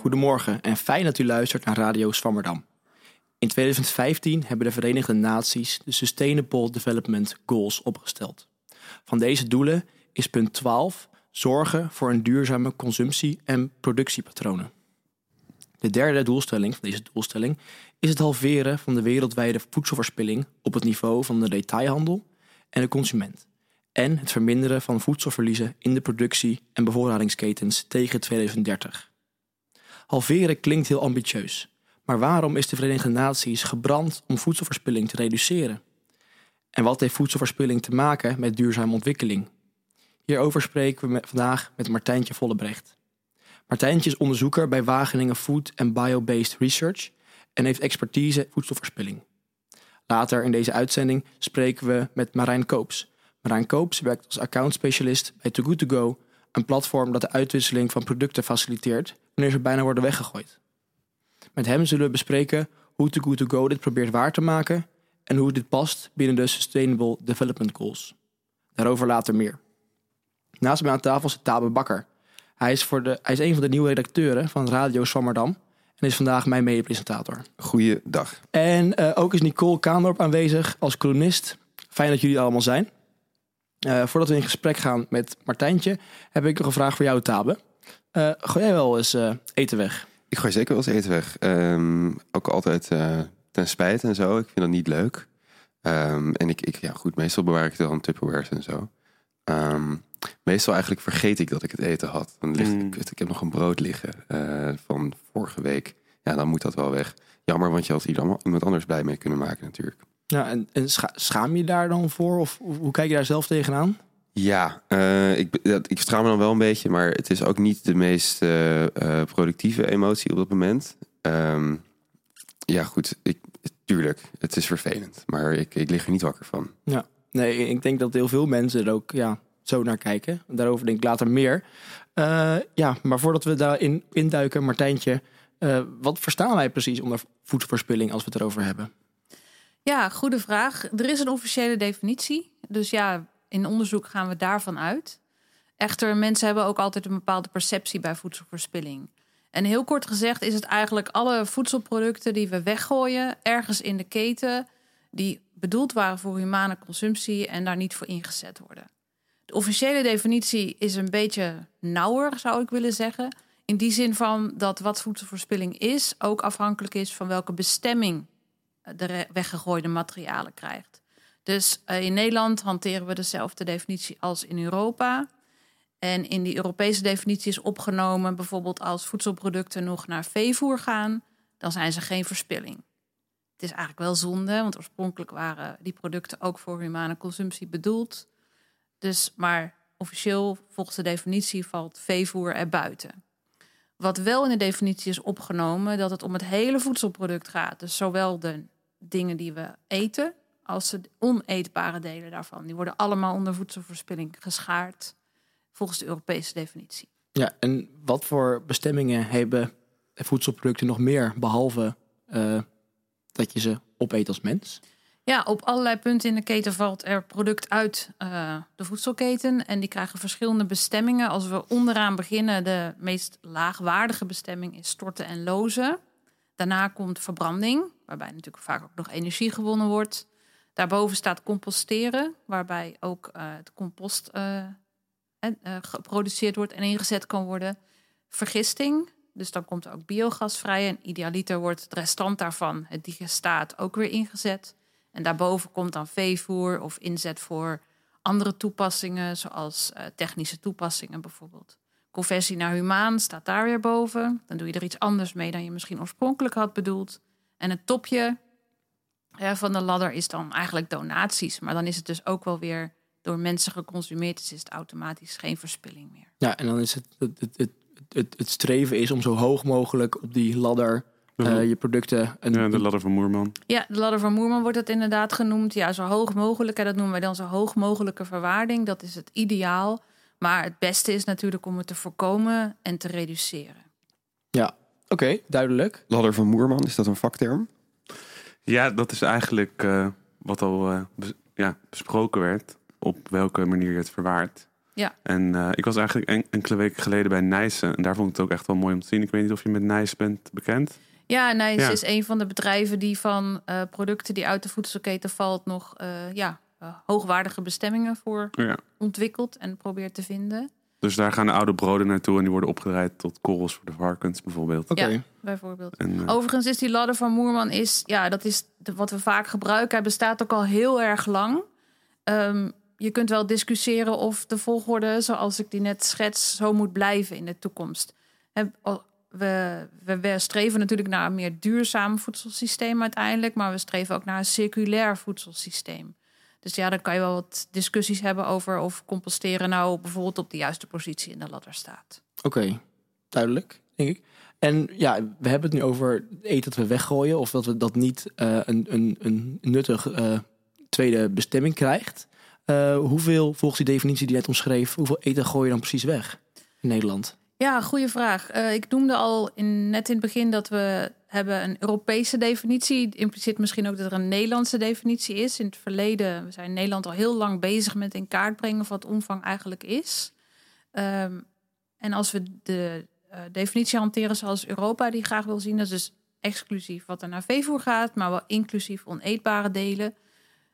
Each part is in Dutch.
Goedemorgen en fijn dat u luistert naar Radio Swammerdam. In 2015 hebben de Verenigde Naties de Sustainable Development Goals opgesteld. Van deze doelen is punt 12 zorgen voor een duurzame consumptie- en productiepatronen. De derde doelstelling van deze doelstelling is het halveren van de wereldwijde voedselverspilling op het niveau van de detailhandel en de consument. En het verminderen van voedselverliezen in de productie- en bevoorradingsketens tegen 2030. Halveren klinkt heel ambitieus, maar waarom is de Verenigde Naties gebrand om voedselverspilling te reduceren? En wat heeft voedselverspilling te maken met duurzame ontwikkeling? Hierover spreken we vandaag met Martijntje Vollebrecht. Martijntje is onderzoeker bij Wageningen Food and Bio-Based Research en heeft expertise voedselverspilling. Later in deze uitzending spreken we met Marijn Koops. Marijn Koops werkt als accountspecialist bij Too Good To Go, een platform dat de uitwisseling van producten faciliteert wanneer ze bijna worden weggegooid. Met hem zullen we bespreken hoe Too Good To Go dit probeert waar te maken en hoe dit past binnen de Sustainable Development Goals. Daarover later meer. Naast mij aan tafel zit Tabe Bakker. Hij is, voor de, hij is een van de nieuwe redacteuren van Radio Swammerdam en is vandaag mijn mede-presentator. Goeiedag. En eh, ook is Nicole Kaandorp aanwezig als columnist. Fijn dat jullie allemaal zijn. Eh, voordat we in gesprek gaan met Martijntje, heb ik nog een vraag voor jou, Tabe. Eh gooi jij wel eens eh, eten weg? Ik gooi zeker wel eens eten weg. Ehm, ook altijd ten spijt en zo. Ik vind dat niet leuk. Ehm, en ik, ik, ja goed, meestal bewaar ik het dan Tupperwares en zo. Ehm, meestal eigenlijk vergeet ik dat ik het eten had. Dan ligt Mm. ik, ik heb nog een brood liggen van vorige week. Ja, dan moet dat wel weg. Jammer, want je had hier allemaal iemand anders blij mee kunnen maken natuurlijk. Ja, en, en scha- schaam je daar dan voor? Of hoe kijk je daar zelf tegenaan? Ja, eh, ik, dat- ik schaam me dan wel een beetje, maar het is ook niet de meest eh, eh, productieve emotie op dat moment. Ehm, ja, goed, ik, tuurlijk, het is vervelend, maar ik, ik lig er niet wakker van. Nee, ik denk dat heel veel mensen er ook ja, zo naar kijken. Daarover denk ik later meer. Ja, maar voordat we daarin induiken, Martijntje, wat verstaan wij precies onder voedselverspilling als we het erover hebben? Ja, goede vraag. Er is een officiële definitie. Dus ja, in onderzoek gaan we daarvan uit. Echter, mensen hebben ook altijd een bepaalde perceptie bij voedselverspilling. En heel kort gezegd is het eigenlijk alle voedselproducten die we weggooien ergens in de keten die bedoeld waren voor humane consumptie en daar niet voor ingezet worden. De officiële definitie is een beetje nauwer, zou ik willen zeggen. In die zin van dat wat voedselverspilling is ook afhankelijk is van welke bestemming de weggegooide materialen krijgt. Dus eh, in Nederland hanteren we dezelfde definitie als in Europa. En in die Europese definitie is opgenomen, bijvoorbeeld als voedselproducten nog naar veevoer gaan, dan zijn ze geen verspilling. Het is eigenlijk wel zonde, want oorspronkelijk waren die producten ook voor humane consumptie bedoeld. Dus, maar officieel, volgens de definitie, valt veevoer er buiten. Wat wel in de definitie is opgenomen, dat het om het hele voedselproduct gaat. Dus zowel de dingen die we eten, als de oneetbare delen daarvan. Die worden allemaal onder voedselverspilling geschaard, volgens de Europese definitie. Ja, en wat voor bestemmingen hebben voedselproducten nog meer, behalve eh, dat je ze opeet als mens? Ja, op allerlei punten in de keten valt er product uit eh, de voedselketen. En die krijgen verschillende bestemmingen. Als we onderaan beginnen, de meest laagwaardige bestemming is storten en lozen. Daarna komt verbranding, waarbij natuurlijk vaak ook nog energie gewonnen wordt. Daarboven staat composteren, waarbij ook eh, het compost eh, en, eh, geproduceerd wordt en ingezet kan worden. Vergisting, dus dan komt er ook biogas vrij. En idealiter wordt het restant daarvan, het digestaat, ook weer ingezet. En daarboven komt dan veevoer of inzet voor andere toepassingen, zoals technische toepassingen bijvoorbeeld. Conversie naar humaan staat daar weer boven. Dan doe je er iets anders mee dan je misschien oorspronkelijk had bedoeld. En het topje eh, van de ladder is dan eigenlijk donaties. Maar dan is het dus ook wel weer door mensen geconsumeerd. Dus is het automatisch geen verspilling meer. Ja, en dan is het het, het, het, het, het streven is om zo hoog mogelijk op die ladder eh, je producten... Een, Ja, de ladder van Moerman. Ja, de ladder van Moerman wordt het inderdaad genoemd. Ja, zo hoog mogelijk. En dat noemen wij dan zo hoog mogelijke verwaarding. Dat is het ideaal. Maar het beste is natuurlijk om het te voorkomen en te reduceren. Ja, oké, duidelijk. Ladder van Moerman, is dat een vakterm? Ja, dat is eigenlijk eh, wat al eh, bes- ja, besproken werd. Op welke manier je het verwaart. Ja. En eh, ik was eigenlijk en- enkele weken geleden bij Nijssen. En daar vond ik het ook echt wel mooi om te zien. Ik weet niet of je met Nijs bent bekend. Ja, Nijs Ja. is een van de bedrijven die van eh, producten die uit de voedselketen valt nog eh, ja, hoogwaardige bestemmingen voor Ja. ontwikkelt en probeert te vinden. Dus daar gaan de oude broden naartoe. En die worden opgedraaid tot korrels voor de varkens bijvoorbeeld. Oké. Ja. Bijvoorbeeld. En, eh, Overigens is die ladder van Moerman is, ja, dat is de- wat we vaak gebruiken. Hij bestaat ook al heel erg lang. Ehm, je kunt wel discussiëren of de volgorde, zoals ik die net schets, zo moet blijven in de toekomst. We, we, we streven natuurlijk naar een meer duurzaam voedselsysteem uiteindelijk, maar we streven ook naar een circulair voedselsysteem. Dus ja, dan kan je wel wat discussies hebben over of composteren nou bijvoorbeeld op de juiste positie in de ladder staat. Oké, duidelijk, denk ik. En ja, we hebben het nu over eten dat we weggooien... of dat we dat niet eh, een, een, een nuttig eh, tweede bestemming krijgt. Eh, hoeveel, volgens die definitie die je net omschreef... hoeveel eten gooi je dan precies weg in Nederland? Ja, goede vraag. Eh, ik noemde al in, net in het begin dat we hebben een Europese definitie. Impliceert misschien ook dat er een Nederlandse definitie is. In het verleden, we zijn in Nederland al heel lang bezig met in kaart brengen wat omvang eigenlijk is. Ehm, en als we de eh, definitie hanteren zoals Europa die graag wil zien, dat is dus exclusief wat er naar veevoer gaat, maar wel inclusief oneetbare delen.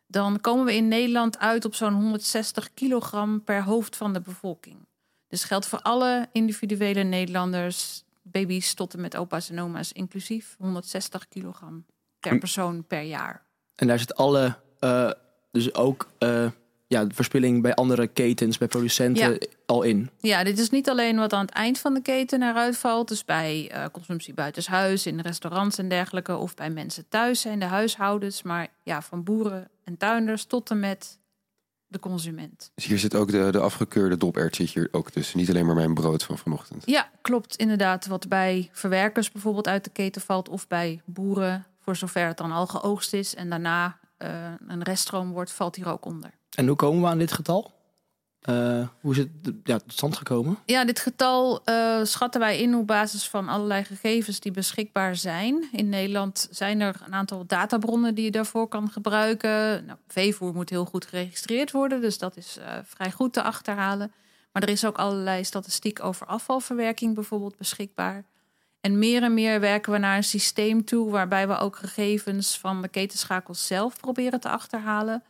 Dan komen we in Nederland uit op zo'n 160 kilogram per hoofd van de bevolking. Dus geldt voor alle individuele Nederlanders, baby's tot en met opa's en oma's inclusief, 160 kilogram per En- persoon per jaar. En daar zit alle, eh, dus ook eh, ja, de verspilling bij andere ketens, bij producenten al in. Ja, dit is niet alleen wat aan het eind van de keten eruit valt. Dus bij eh, consumptie buitenshuis, in restaurants en dergelijke. Of bij mensen thuis en de huishoudens. Maar ja, van boeren en tuinders tot en met de consument. Dus hier zit ook de, de afgekeurde dopert zit hier ook tussen. Niet alleen maar mijn brood van vanochtend. Ja, klopt inderdaad. Wat bij verwerkers bijvoorbeeld uit de keten valt. Of bij boeren, voor zover het dan al geoogst is. En daarna eh, een reststroom wordt, valt hier ook onder. En hoe komen we aan dit getal? Eh, hoe is het ja, tot stand gekomen? Ja, dit getal eh, schatten wij in op basis van allerlei gegevens die beschikbaar zijn. In Nederland zijn er een aantal databronnen die je daarvoor kan gebruiken. Nou, veevoer moet heel goed geregistreerd worden, dus dat is eh, vrij goed te achterhalen. Maar er is ook allerlei statistiek over afvalverwerking bijvoorbeeld beschikbaar. En meer en meer werken we naar een systeem toe waarbij we ook gegevens van de ketenschakels zelf proberen te achterhalen.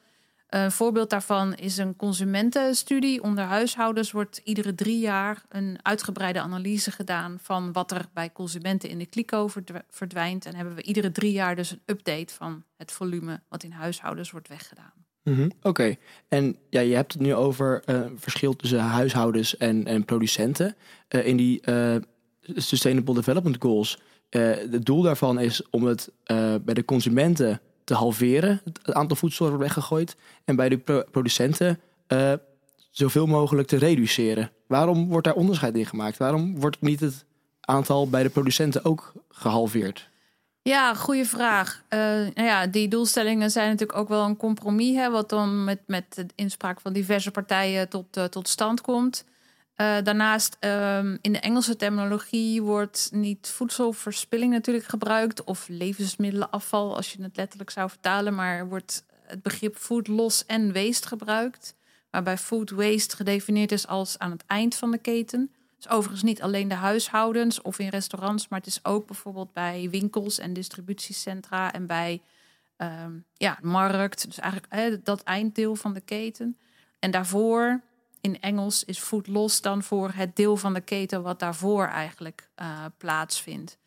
Een voorbeeld daarvan is een consumentenstudie. Onder huishoudens wordt iedere drie jaar een uitgebreide analyse gedaan van wat er bij consumenten in de kliko verdw- verdwijnt. En hebben we iedere drie jaar dus een update van het volume wat in huishoudens wordt weggedaan. Mhm, Oké, en ja, je hebt het nu over eh verschil tussen huishoudens en, en producenten. Eh, in die eh, Sustainable Development Goals, het doel daarvan is om het bij de consumenten te halveren, het, aantal voedsel wordt weggegooid, en bij de pro- producenten eh, zoveel mogelijk te reduceren. Waarom wordt daar onderscheid in gemaakt? Waarom wordt niet het aantal bij de producenten ook gehalveerd? Ja, goede vraag. Eh, nou ja, die doelstellingen zijn natuurlijk ook wel een compromis, hè, wat dan met, met de inspraak van diverse partijen tot, eh, tot stand komt. Eh, daarnaast, ehm, in de Engelse terminologie wordt niet voedselverspilling natuurlijk gebruikt, of levensmiddelenafval, als je het letterlijk zou vertalen, maar wordt het begrip food loss en waste gebruikt, waarbij food waste gedefinieerd is als aan het eind van de keten. Dus overigens niet alleen de huishoudens of in restaurants, maar het is ook bijvoorbeeld bij winkels en distributiecentra en bij ehm, ja, markt. Dus eigenlijk dat einddeel van de keten. En daarvoor, in Engels, is food loss dan voor het deel van de keten wat daarvoor eigenlijk eh, plaatsvindt.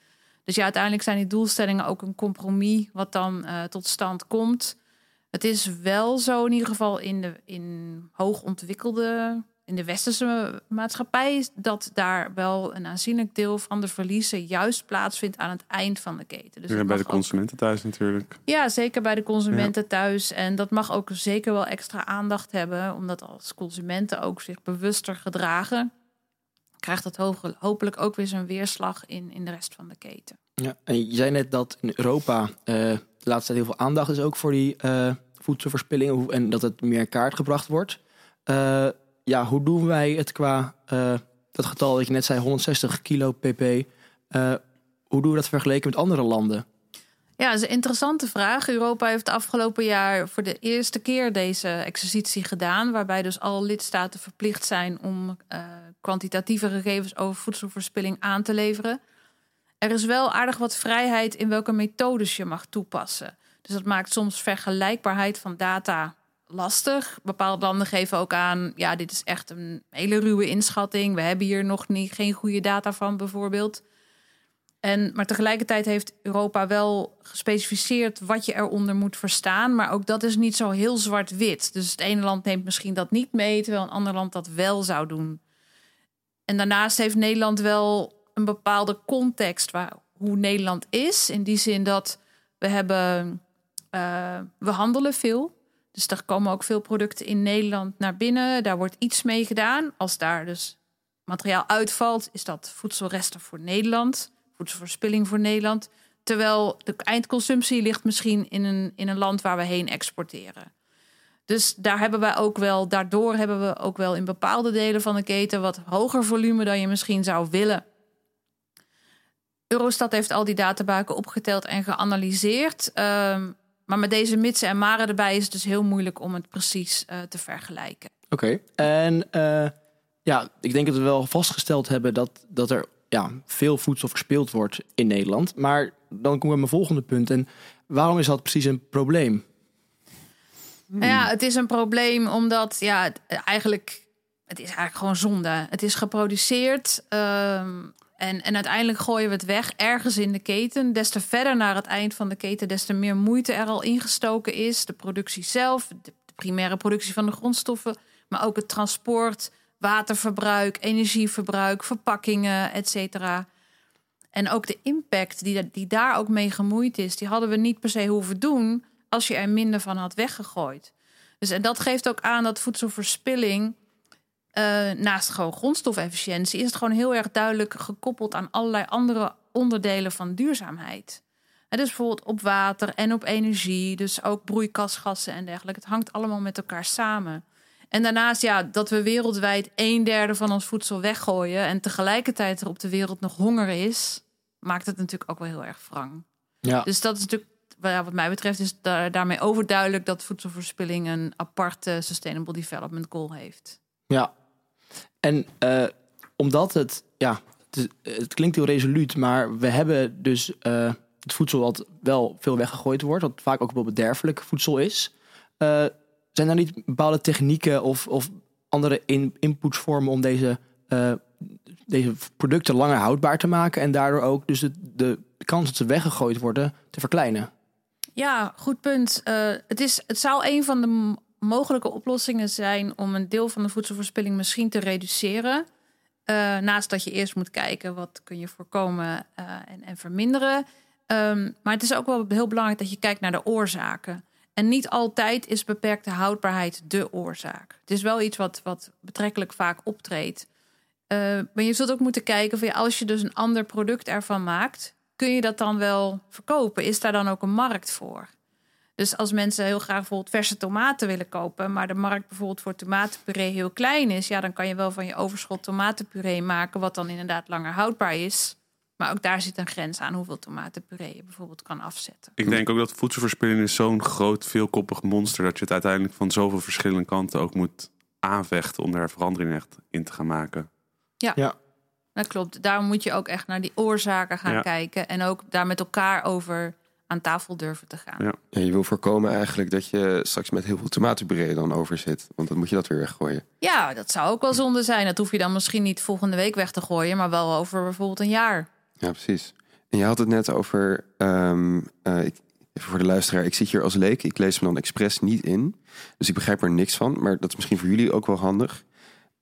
Dus ja, uiteindelijk zijn die doelstellingen ook een compromis wat dan eh, tot stand komt. Het is wel zo in ieder geval in de in hoog ontwikkelde, in de westerse maatschappij, dat daar wel een aanzienlijk deel van de verliezen juist plaatsvindt aan het eind van de keten. Dus ja, bij de ook- consumenten thuis natuurlijk. ja, zeker bij de consumenten thuis. En dat mag ook zeker wel extra aandacht hebben, omdat als consumenten ook zich bewuster gedragen, krijgt dat hopelijk ook weer zijn weerslag in, in de rest van de keten. Ja, en je zei net dat in Europa eh, de laatste tijd heel veel aandacht is ook voor die eh, voedselverspilling en dat het meer in kaart gebracht wordt. Eh, ja, hoe doen wij het qua eh, dat getal dat je net zei, 160 kilo pp? eh, hoe doen we dat vergeleken met andere landen? Ja, dat is een interessante vraag. Europa heeft afgelopen jaar voor de eerste keer deze exercitie gedaan, waarbij dus alle lidstaten verplicht zijn om uh, kwantitatieve gegevens over voedselverspilling aan te leveren. Er is wel aardig wat vrijheid in welke methodes je mag toepassen. Dus dat maakt soms vergelijkbaarheid van data lastig. Bepaalde landen geven ook aan, ja, dit is echt een hele ruwe inschatting. We hebben hier nog niet, geen goede data van, bijvoorbeeld. En, maar tegelijkertijd heeft Europa wel gespecificeerd wat je eronder moet verstaan. Maar ook dat is niet zo heel zwart-wit. Dus het ene land neemt misschien dat niet mee, terwijl een ander land dat wel zou doen. En daarnaast heeft Nederland wel een bepaalde context waar, hoe Nederland is. In die zin dat we hebben, uh, we handelen veel. Dus er komen ook veel producten in Nederland naar binnen. Daar wordt iets mee gedaan. Als daar dus materiaal uitvalt, is dat voedselresten voor Nederland voedselverspilling voor Nederland. Terwijl de eindconsumptie ligt misschien in een, in een land waar we heen exporteren. Dus daar hebben wij ook wel, daardoor hebben we ook wel in bepaalde delen van de keten wat hoger volume dan je misschien zou willen. Eurostat heeft al die databanken opgeteld en geanalyseerd. Um, maar met deze mitsen en maren erbij is het dus heel moeilijk om het precies uh, te vergelijken. Oké, en uh, ja, ik denk dat we wel vastgesteld hebben dat, dat er ja, veel voedsel verspild wordt in Nederland. Maar dan kom ik mijn volgende punt. En waarom is dat precies een probleem? Ja, het is een probleem omdat ja, eigenlijk het is eigenlijk gewoon zonde. Het is geproduceerd ehm, en, en uiteindelijk gooien we het weg ergens in de keten. Des te verder naar het eind van de keten, des te meer moeite er al ingestoken is. De productie zelf, de primaire productie van de grondstoffen, maar ook het transport, waterverbruik, energieverbruik, verpakkingen, et cetera. En ook de impact die, die daar ook mee gemoeid is, die hadden we niet per se hoeven doen als je er minder van had weggegooid. Dus en dat geeft ook aan dat voedselverspilling, uh, naast gewoon grondstofefficiëntie, is het gewoon heel erg duidelijk gekoppeld aan allerlei andere onderdelen van duurzaamheid. En dus bijvoorbeeld op water en op energie, dus ook broeikasgassen en dergelijke. Het hangt allemaal met elkaar samen. En daarnaast, ja, dat we wereldwijd een derde van ons voedsel weggooien en tegelijkertijd er op de wereld nog honger is, maakt het natuurlijk ook wel heel erg wrang. Ja. Dus dat is natuurlijk, wat mij betreft, is daarmee overduidelijk dat voedselverspilling een aparte Sustainable Development Goal heeft. Ja, en uh, omdat het, ja, het, het, klinkt heel resoluut, maar we hebben dus uh, het voedsel wat wel veel weggegooid wordt, wat vaak ook wel bederfelijk voedsel is. Uh, zijn er niet bepaalde technieken of, of andere in, inputsvormen om deze, deze producten langer houdbaar te maken en daardoor ook dus de, de kans dat ze weggegooid worden te verkleinen? Ja, goed punt. Het, is, het zou een van de mogelijke oplossingen zijn om een deel van de voedselverspilling misschien te reduceren. Uh, naast dat je eerst moet kijken wat kun je voorkomen en, en verminderen. Um, maar het is ook wel heel belangrijk dat je kijkt naar de oorzaken. En niet altijd is beperkte houdbaarheid de oorzaak. Het is wel iets wat, wat betrekkelijk vaak optreedt. Uh, maar je zult ook moeten kijken van ja, als je dus een ander product ervan maakt, kun je dat dan wel verkopen? Is daar dan ook een markt voor? Dus als mensen heel graag bijvoorbeeld verse tomaten willen kopen, maar de markt bijvoorbeeld voor tomatenpuree heel klein is, ja, dan kan je wel van je overschot tomatenpuree maken, wat dan inderdaad langer houdbaar is. Maar ook daar zit een grens aan hoeveel tomatenpuree je bijvoorbeeld kan afzetten. Ik denk ook dat voedselverspilling is zo'n groot, veelkoppig monster... dat je het uiteindelijk van zoveel verschillende kanten ook moet aanvechten... om daar verandering echt in te gaan maken. Ja, ja. dat klopt. Daarom moet je ook echt naar die oorzaken gaan kijken... en ook daar met elkaar over aan tafel durven te gaan. Ja. ja. je wil voorkomen eigenlijk dat je straks met heel veel tomatenpuree dan over zit. Want dan moet je dat weer weggooien. Ja, dat zou ook wel zonde zijn. Dat hoef je dan misschien niet volgende week weg te gooien... maar wel over bijvoorbeeld een jaar. Ja, precies. En je had het net over, um, uh, ik, even voor de luisteraar, ik zit hier als leek. Ik lees me dan expres niet in. Dus ik begrijp er niks van. Maar dat is misschien voor jullie ook wel handig.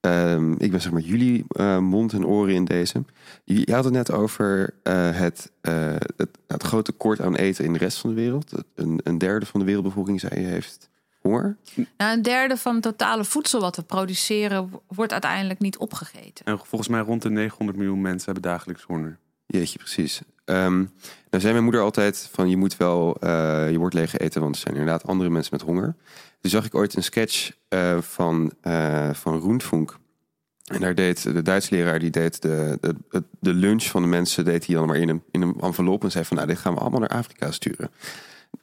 Um, ik ben zeg maar jullie uh, mond en oren in deze. Je, je had het net over uh, het, het, het, grote tekort aan eten in de rest van de wereld. Een, een derde van de wereldbevolking, zei je, heeft honger. Nou, een derde van het totale voedsel wat we produceren, wordt uiteindelijk niet opgegeten. En volgens mij rond de 900 miljoen mensen hebben dagelijks honger. Jeetje, precies. Um, zei mijn moeder altijd van je moet wel uh, je wordt leeg eten, want er zijn inderdaad andere mensen met honger. Toen zag ik ooit een sketch uh, van, uh, van Roentvonk. En daar deed de Duitse leraar die deed de, de, de lunch van de mensen deed hij dan maar in een, in een envelop en zei van nou dit gaan we allemaal naar Afrika sturen.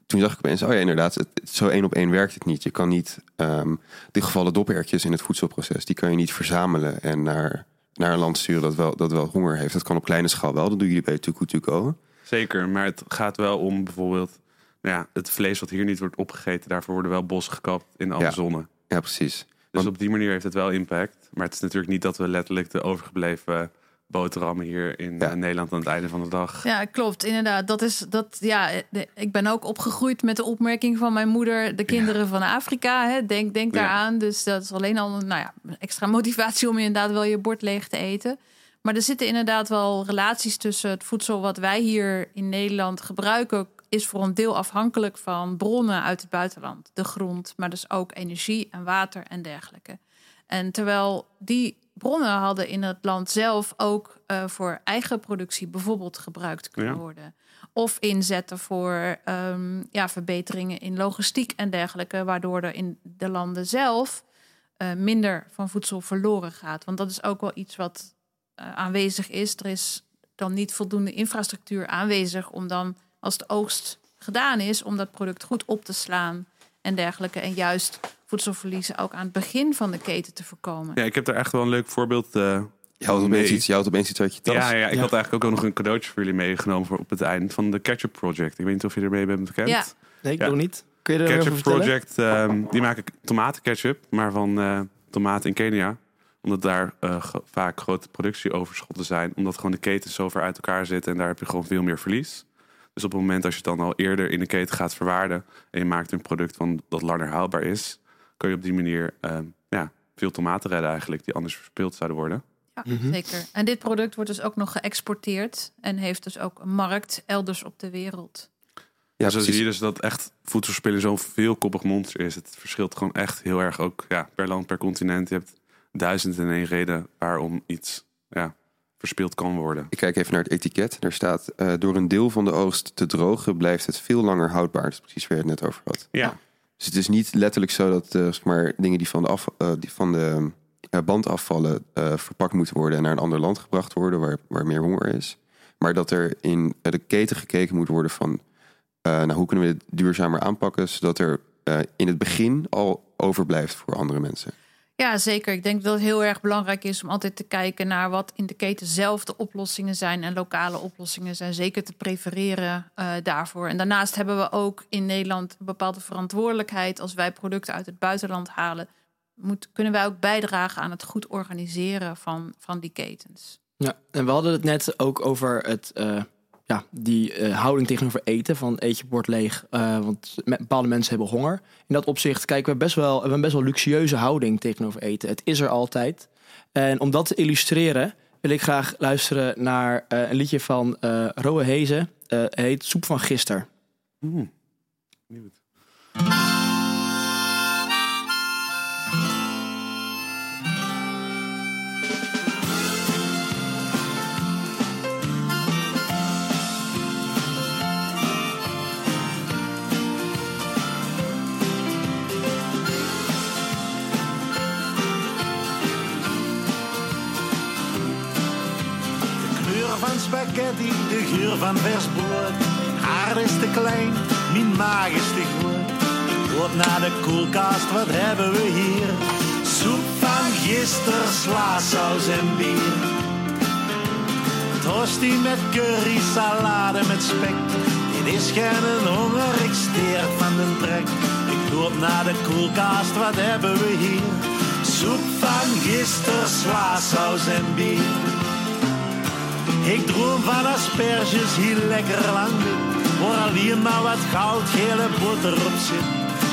Toen zag ik opeens, oh ja inderdaad, zo één op één werkt het niet. Je kan niet um, de gevallen dopertjes in het voedselproces, die kan je niet verzamelen en naar, naar een land sturen dat wel, dat wel honger heeft. Dat kan op kleine schaal wel, dat doen jullie bij To Go. Zeker, maar het gaat wel om bijvoorbeeld nou ja, het vlees wat hier niet wordt opgegeten. Daarvoor worden wel bossen gekapt in de Amazone. Ja, ja precies. Dus op die manier heeft het wel impact. Maar het is natuurlijk niet dat we letterlijk de overgebleven boterhammen hier in Nederland aan het einde van de dag. Ja, klopt. Inderdaad. Dat is dat. Ja, ik ben ook opgegroeid met de opmerking van mijn moeder: de kinderen van Afrika. Hè, denk, denk daaraan. Dus dat is alleen al nou ja, extra motivatie om inderdaad wel je bord leeg te eten. Maar er zitten inderdaad wel relaties tussen het voedsel wat wij hier in Nederland gebruiken is voor een deel afhankelijk van bronnen uit het buitenland. De grond, maar dus ook energie en water en dergelijke. En terwijl die bronnen hadden in het land zelf ook uh, voor eigen productie bijvoorbeeld gebruikt kunnen worden. Of inzetten voor um, ja, verbeteringen in logistiek en dergelijke, waardoor er in de landen zelf uh, minder van voedsel verloren gaat. Want dat is ook wel iets wat uh, aanwezig is. Er is dan niet voldoende infrastructuur aanwezig om dan als de oogst gedaan is, om dat product goed op te slaan en dergelijke. En juist voedselverliezen ook aan het begin van de keten te voorkomen. Ja, ik heb er echt wel een leuk voorbeeld. Uh, je houdt opeens iets, je houdt opeens iets uit je tas. Ja, ja ik had eigenlijk ook nog een cadeautje voor jullie meegenomen voor op het eind van de Ketchup Project. Ik weet niet of je ermee bent bekend. Ja. Nee, ik ja. nog niet. Kun je er Ketchup Project, um, die maken tomatenketchup, maar van uh, tomaten in Kenia omdat daar uh, vaak grote productieoverschotten zijn. Omdat gewoon de ketens zo ver uit elkaar zitten. En daar heb je gewoon veel meer verlies. Dus op het moment als je het dan al eerder in de keten gaat verwaarden en je maakt een product van dat langer haalbaar is, kun je op die manier uh, ja, veel tomaten redden eigenlijk die anders verspild zouden worden. Ja, mhm. zeker. En dit product wordt dus ook nog geëxporteerd en heeft dus ook een markt elders op de wereld. Ja, zo zie je dus dat echt voedselspelen zo'n veelkoppig monster is. Het verschilt gewoon echt heel erg ook ja, per land, per continent. Je hebt duizend en één reden waarom iets ja, verspeeld kan worden. Ik kijk even naar het etiket. Daar staat: uh, door een deel van de oogst te drogen blijft het veel langer houdbaar. Dat is precies waar je het net over had. Ja. Dus het is niet letterlijk zo dat uh, zeg maar, dingen die van de, af, uh, die van de band afvallen verpakt moeten worden en naar een ander land gebracht worden waar, waar meer honger is. Maar dat er in de keten gekeken moet worden van nou, hoe kunnen we dit duurzamer aanpakken, zodat er in het begin al overblijft voor andere mensen. Ja, zeker. Ik denk dat het heel erg belangrijk is om altijd te kijken naar wat in de keten zelf de oplossingen zijn. En lokale oplossingen zijn zeker te prefereren uh, daarvoor. En daarnaast hebben we ook in Nederland een bepaalde verantwoordelijkheid. Als wij producten uit het buitenland halen, kunnen wij ook bijdragen aan het goed organiseren van, van die ketens. Ja, en we hadden het net ook over het. Uh ja, die uh, houding tegenover eten. Van eet je bord leeg, uh, want bepaalde mensen hebben honger. In dat opzicht kijken we best wel, we hebben best wel luxueuze houding tegenover eten. Het is er altijd. En om dat te illustreren wil ik graag luisteren naar uh, een liedje van Roe Hezen. heet Soep van Gister. Mm. Spaghetti, de geur van vers brood. Haar is te klein, mijn maag is te groot. Loop naar de koelkast, wat hebben we hier? Soep van gisteren, sla, saus en bier. Tosti met curry, salade met spek. Dit is geen honger, ik steer van de trek. Ik loop naar de koelkast, wat hebben we hier? Soep van gisteren, sla, saus en bier. Ik droom van asperges, hier lekker lang. Waar alleen maar wat goudgele boter op zit.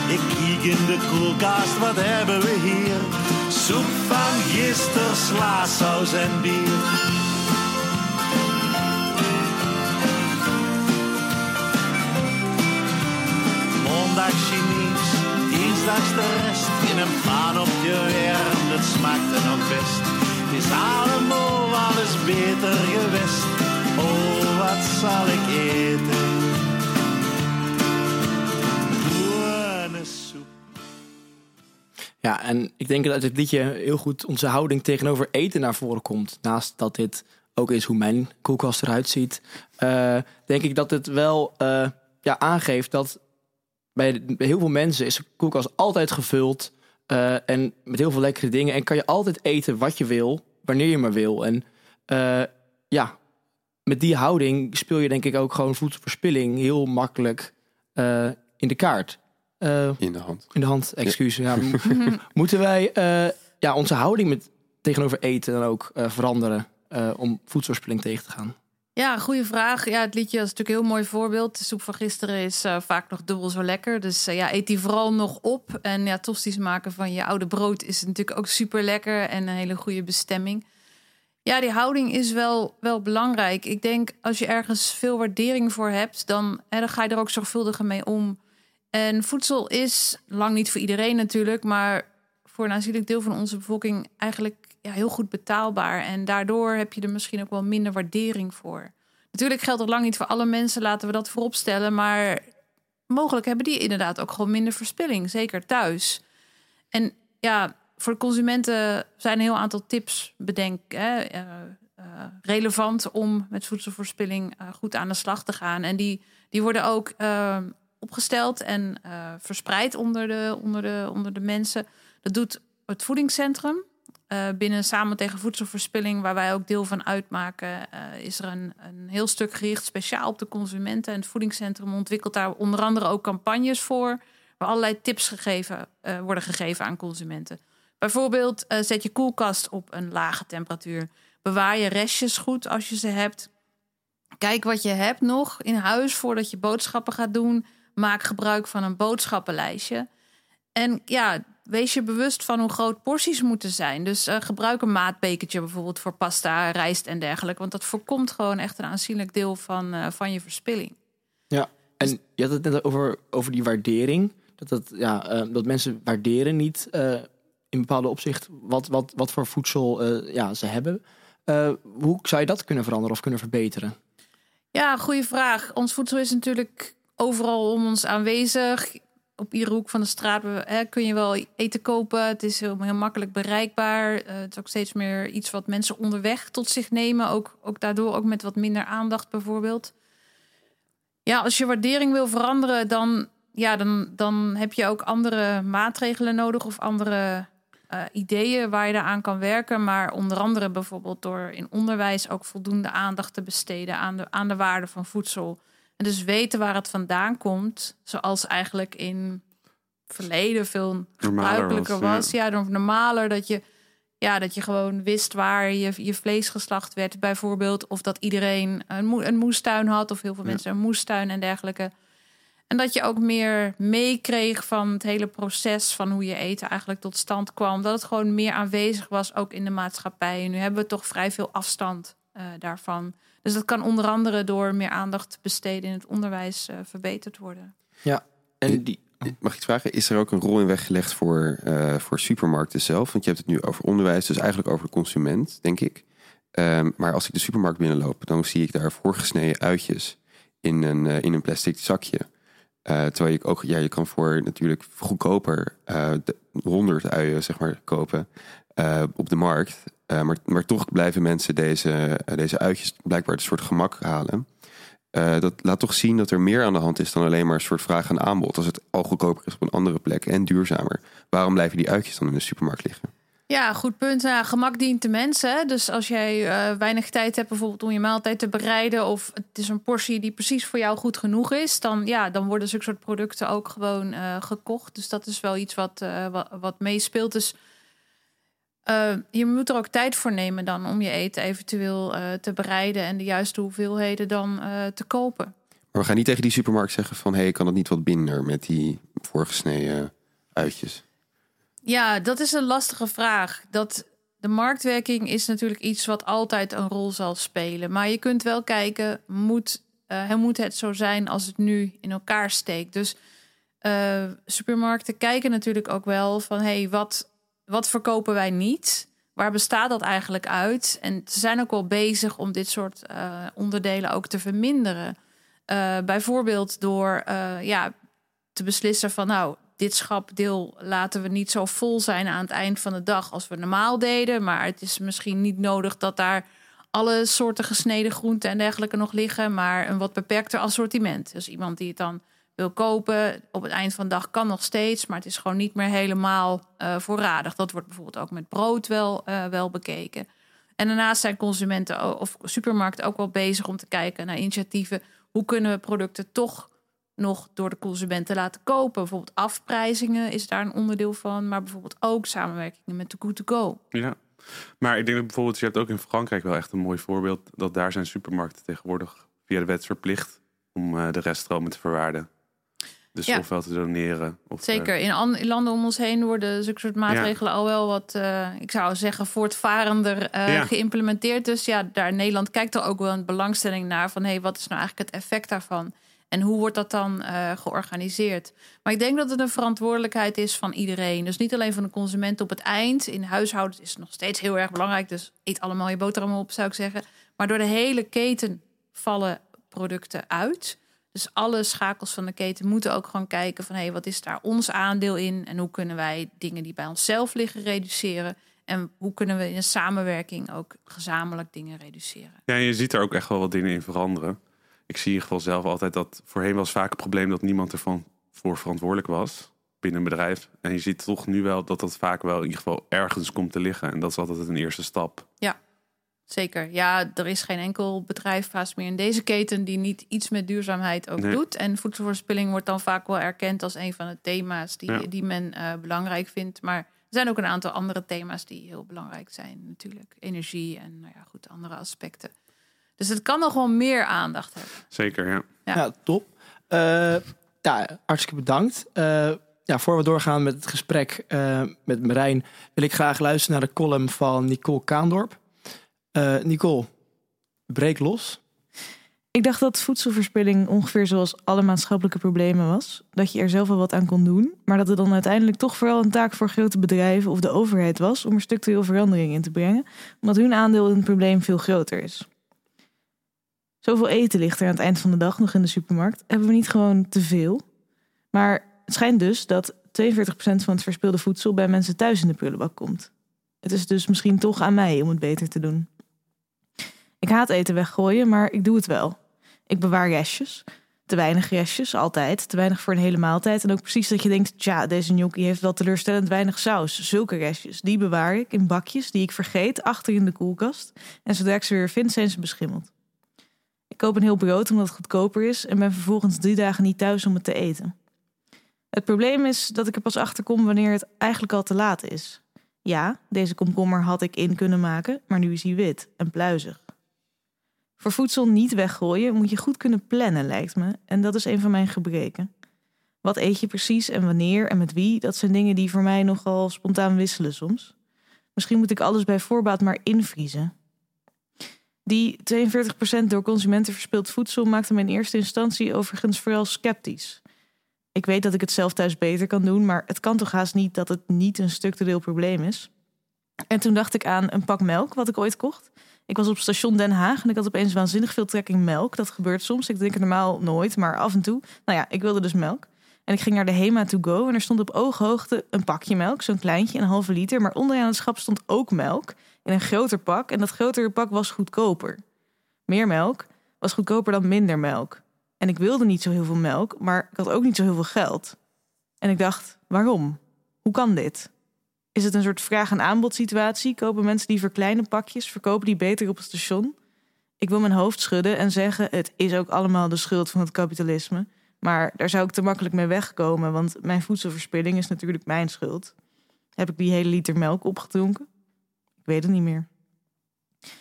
Ik kijk in de koelkast, wat hebben we hier? Soep van gister, sla, saus en bier. Maandag Chinees, dinsdags de rest. In een pan op je werm, dat smaakte nog best is allemaal alles beter geweest. Oh, wat zal ik eten? Ja, en ik denk dat uit dit liedje heel goed onze houding tegenover eten naar voren komt. Naast dat dit ook is hoe mijn koelkast eruit ziet, eh, denk ik dat het wel eh, ja, aangeeft dat bij, bij heel veel mensen is de koelkast altijd gevuld eh, en met heel veel lekkere dingen. En kan je altijd eten wat je wil, wanneer je maar wil. En eh, ja, met die houding speel je denk ik ook gewoon voedselverspilling heel makkelijk eh, in de kaart. In de hand. in de hand, excuus. Ja, mo- moeten wij ja, onze houding met, tegenover eten dan ook veranderen om voedselverspilling tegen te gaan? Ja, goede vraag. Ja, het liedje is natuurlijk een heel mooi voorbeeld. De soep van gisteren is eh, vaak nog dubbel zo lekker. Dus eh, ja, eet die vooral nog op. En ja, tosti's maken van je oude brood is natuurlijk ook super lekker en een hele goede bestemming. Ja, die houding is wel, wel belangrijk. Ik denk als je ergens veel waardering voor hebt, dan, dan ga je er ook zorgvuldiger mee om. En voedsel is lang niet voor iedereen natuurlijk, maar voor een aanzienlijk deel van onze bevolking eigenlijk ja, heel goed betaalbaar. En daardoor heb je er misschien ook wel minder waardering voor. Natuurlijk geldt dat lang niet voor alle mensen, laten we dat vooropstellen. Maar mogelijk hebben die inderdaad ook gewoon minder verspilling, zeker thuis. En ja, voor consumenten zijn een heel aantal tips bedenk, hè, eh, eh, relevant om met voedselverspilling eh, goed aan de slag te gaan. En die, die worden ook eh, opgesteld en verspreid onder de, onder, de, onder de mensen. Dat doet het voedingscentrum. Eh, binnen Samen tegen Voedselverspilling, waar wij ook deel van uitmaken, eh, is er een, een heel stuk gericht speciaal op de consumenten. En het voedingscentrum ontwikkelt daar onder andere ook campagnes voor, waar allerlei tips gegeven, eh, worden gegeven aan consumenten. Bijvoorbeeld, zet je koelkast op een lage temperatuur. Bewaar je restjes goed als je ze hebt. Kijk wat je hebt nog in huis voordat je boodschappen gaat doen. Maak gebruik van een boodschappenlijstje. En ja, wees je bewust van hoe groot porties moeten zijn. Dus eh, gebruik een maatbekertje bijvoorbeeld voor pasta, rijst en dergelijke. Want dat voorkomt gewoon echt een aanzienlijk deel van, eh, van je verspilling. Ja, en je had het net over, over die waardering. Dat, dat, ja, eh, dat mensen waarderen niet in bepaalde opzicht wat, wat, wat voor voedsel ja, ze hebben. Hoe zou je dat kunnen veranderen of kunnen verbeteren? Ja, goede vraag. Ons voedsel is natuurlijk overal om ons aanwezig. Op iedere hoek van de straat hè, kun je wel eten kopen. Het is heel, makkelijk bereikbaar. Eh, het is ook steeds meer iets wat mensen onderweg tot zich nemen. Ook, ook daardoor ook met wat minder aandacht bijvoorbeeld. Ja, als je waardering wil veranderen, dan, ja, dan, dan heb je ook andere maatregelen nodig of andere eh, ideeën waar je aan kan werken. Maar onder andere bijvoorbeeld door in onderwijs ook voldoende aandacht te besteden aan de, aan de waarde van voedsel. En dus weten waar het vandaan komt, zoals eigenlijk in verleden veel gebruikelijker was, was. Ja, dan normaler dat je, ja, dat je gewoon wist waar je, je vlees geslacht werd, bijvoorbeeld. Of dat iedereen een, een moestuin had, of heel veel mensen een moestuin en dergelijke. En dat je ook meer meekreeg van het hele proces van hoe je eten eigenlijk tot stand kwam. Dat het gewoon meer aanwezig was, ook in de maatschappij. En nu hebben we toch vrij veel afstand eh, daarvan. Dus dat kan onder andere door meer aandacht te besteden in het onderwijs eh, verbeterd worden. Ja, en die, Mag ik iets vragen? Is er ook een rol in weggelegd voor, eh, voor supermarkten zelf? Want je hebt het nu over onderwijs, dus eigenlijk over de consument, denk ik. Ehm, maar als ik de supermarkt binnenloop, dan zie ik daar voorgesneden uitjes in een, eh, in een plastic zakje. Eh, terwijl je ook, ja, je kan voor natuurlijk goedkoper eh, de 100 uien, zeg maar, kopen eh, op de markt. Eh, maar, maar toch blijven mensen deze, eh, deze uitjes blijkbaar een soort gemak halen. Eh, dat laat toch zien dat er meer aan de hand is dan alleen maar een soort vraag en aanbod. Als het al goedkoper is op een andere plek en duurzamer. Waarom blijven die uitjes dan in de supermarkt liggen? Ja, goed punt. Gemak dient de mensen. Dus als jij weinig tijd hebt bijvoorbeeld om je maaltijd te bereiden... of het is een portie die precies voor jou goed genoeg is... dan, ja, dan worden zulke soort producten ook gewoon gekocht. Dus dat is wel iets wat, wat, wat meespeelt. Dus eh, je moet er ook tijd voor nemen dan om je eten eventueel eh, te bereiden... en de juiste hoeveelheden dan eh, te kopen. Maar we gaan niet tegen die supermarkt zeggen van... hé, hey, kan het niet wat binder met die voorgesneden uitjes? Ja, dat is een lastige vraag. Dat, de marktwerking is natuurlijk iets wat altijd een rol zal spelen. Maar je kunt wel kijken, moet, moet het zo zijn als het nu in elkaar steekt? Dus supermarkten kijken natuurlijk ook wel van... hey, wat, wat verkopen wij niet? Waar bestaat dat eigenlijk uit? En ze zijn ook wel bezig om dit soort eh, onderdelen ook te verminderen. Eh, bijvoorbeeld door eh, ja, te beslissen van... nou, dit schapdeel laten we niet zo vol zijn aan het eind van de dag als we normaal deden. Maar het is misschien niet nodig dat daar alle soorten gesneden groenten en dergelijke nog liggen, maar een wat beperkter assortiment. Dus iemand die het dan wil kopen op het eind van de dag kan nog steeds, maar het is gewoon niet meer helemaal uh, voorradig. Dat wordt bijvoorbeeld ook met brood wel, uh, wel bekeken. En daarnaast zijn consumenten of supermarkten ook wel bezig om te kijken naar initiatieven. Hoe kunnen we producten toch nog door de consumenten laten kopen? Bijvoorbeeld afprijzingen is daar een onderdeel van, maar bijvoorbeeld ook samenwerkingen met de Good to Go. Ja, maar ik denk dat bijvoorbeeld, je hebt ook in Frankrijk wel echt een mooi voorbeeld, dat daar zijn supermarkten tegenwoordig via de wet verplicht om uh, de reststromen te verwaarden. Dus ja. ofwel te doneren. Of, Zeker. In, in, landen om ons heen worden zulke soort maatregelen al wel wat, uh, ik zou zeggen, voortvarender uh, geïmplementeerd. Dus ja, daar in Nederland kijkt er ook wel een belangstelling naar van hé, hey, wat is nou eigenlijk het effect daarvan? En hoe wordt dat dan uh, georganiseerd? Maar ik denk dat het een verantwoordelijkheid is van iedereen. Dus niet alleen van de consument op het eind. In huishoudens is het nog steeds heel erg belangrijk. Dus eet allemaal je boterham op, zou ik zeggen. Maar door de hele keten vallen producten uit. Dus alle schakels van de keten moeten ook gewoon kijken van hé, hey, wat is daar ons aandeel in? En hoe kunnen wij dingen die bij onszelf liggen reduceren? En hoe kunnen we in een samenwerking ook gezamenlijk dingen reduceren? Ja, je ziet er ook echt wel wat dingen in veranderen. Ik zie in ieder geval zelf altijd dat voorheen was vaak het probleem dat niemand ervan voor verantwoordelijk was binnen een bedrijf. En je ziet toch nu wel dat dat vaak wel in ieder geval ergens komt te liggen. En dat is altijd een eerste stap. Ja, Zeker. Ja, er is geen enkel bedrijf vast meer in deze keten die niet iets met duurzaamheid ook doet. En voedselverspilling wordt dan vaak wel erkend als een van de thema's die, die men uh, belangrijk vindt. Maar er zijn ook een aantal andere thema's die heel belangrijk zijn, natuurlijk. Energie en nou ja, goed, andere aspecten. Dus het kan nog wel meer aandacht hebben. Zeker, ja. Ja, top. Uh, ja, hartstikke bedankt. Uh, ja, voor we doorgaan met het gesprek met Marijn, wil ik graag luisteren naar de column van Nicole Kaandorp. Uh, Nicole, breek los. Ik dacht dat voedselverspilling ongeveer zoals alle maatschappelijke problemen was. Dat je er zelf wel wat aan kon doen, maar dat het dan uiteindelijk toch vooral een taak voor grote bedrijven of de overheid was om er structureel verandering in te brengen, omdat hun aandeel in het probleem veel groter is. Zoveel eten ligt er aan het eind van de dag nog in de supermarkt. Hebben we niet gewoon te veel? Maar het schijnt dus dat 42% van het verspilde voedsel bij mensen thuis in de prullenbak komt. Het is dus misschien toch aan mij om het beter te doen. Ik haat eten weggooien, maar ik doe het wel. Ik bewaar restjes. Te weinig restjes, altijd. Te weinig voor een hele maaltijd. En ook precies dat je denkt, tja, deze gnocchi heeft wel teleurstellend weinig saus. Zulke restjes, die bewaar ik in bakjes die ik vergeet achter in de koelkast. En zodra ik ze weer vind, zijn ze beschimmeld. Ik koop een heel brood omdat het goedkoper is en ben vervolgens drie dagen niet thuis om het te eten. Het probleem is dat ik er pas achter kom wanneer het eigenlijk al te laat is. Ja, deze komkommer had ik in kunnen maken, maar nu is hij wit en pluizig. Voor voedsel niet weggooien moet je goed kunnen plannen, lijkt me. En dat is een van mijn gebreken. Wat eet je precies en wanneer en met wie? Dat zijn dingen die voor mij nogal spontaan wisselen soms. Misschien moet ik alles bij voorbaat maar invriezen. Die 42% door consumenten verspild voedsel maakte me in eerste instantie overigens vooral sceptisch. Ik weet dat ik het zelf thuis beter kan doen, maar het kan toch haast niet dat het niet een structureel probleem is. En toen dacht ik aan een pak melk wat ik ooit kocht. Ik was op station Den Haag en ik had opeens waanzinnig veel trekking melk. Dat gebeurt soms. Ik denk er normaal nooit, maar af en toe. Nou ja, ik wilde dus melk. En ik ging naar de Hema to go en er stond op ooghoogte een pakje melk, zo'n kleintje, een halve liter. Maar onderaan het schap stond ook melk in een groter pak. En dat grotere pak was goedkoper. Meer melk was goedkoper dan minder melk. En ik wilde niet zo heel veel melk, maar ik had ook niet zo heel veel geld. En ik dacht, waarom? Hoe kan dit? Is het een soort vraag- en aanbod situatie? Kopen mensen die kleine pakjes, verkopen die beter op het station? Ik wil mijn hoofd schudden en zeggen: het is ook allemaal de schuld van het kapitalisme. Maar daar zou ik te makkelijk mee wegkomen, want mijn voedselverspilling is natuurlijk mijn schuld. Heb ik die hele liter melk opgedronken? Ik weet het niet meer.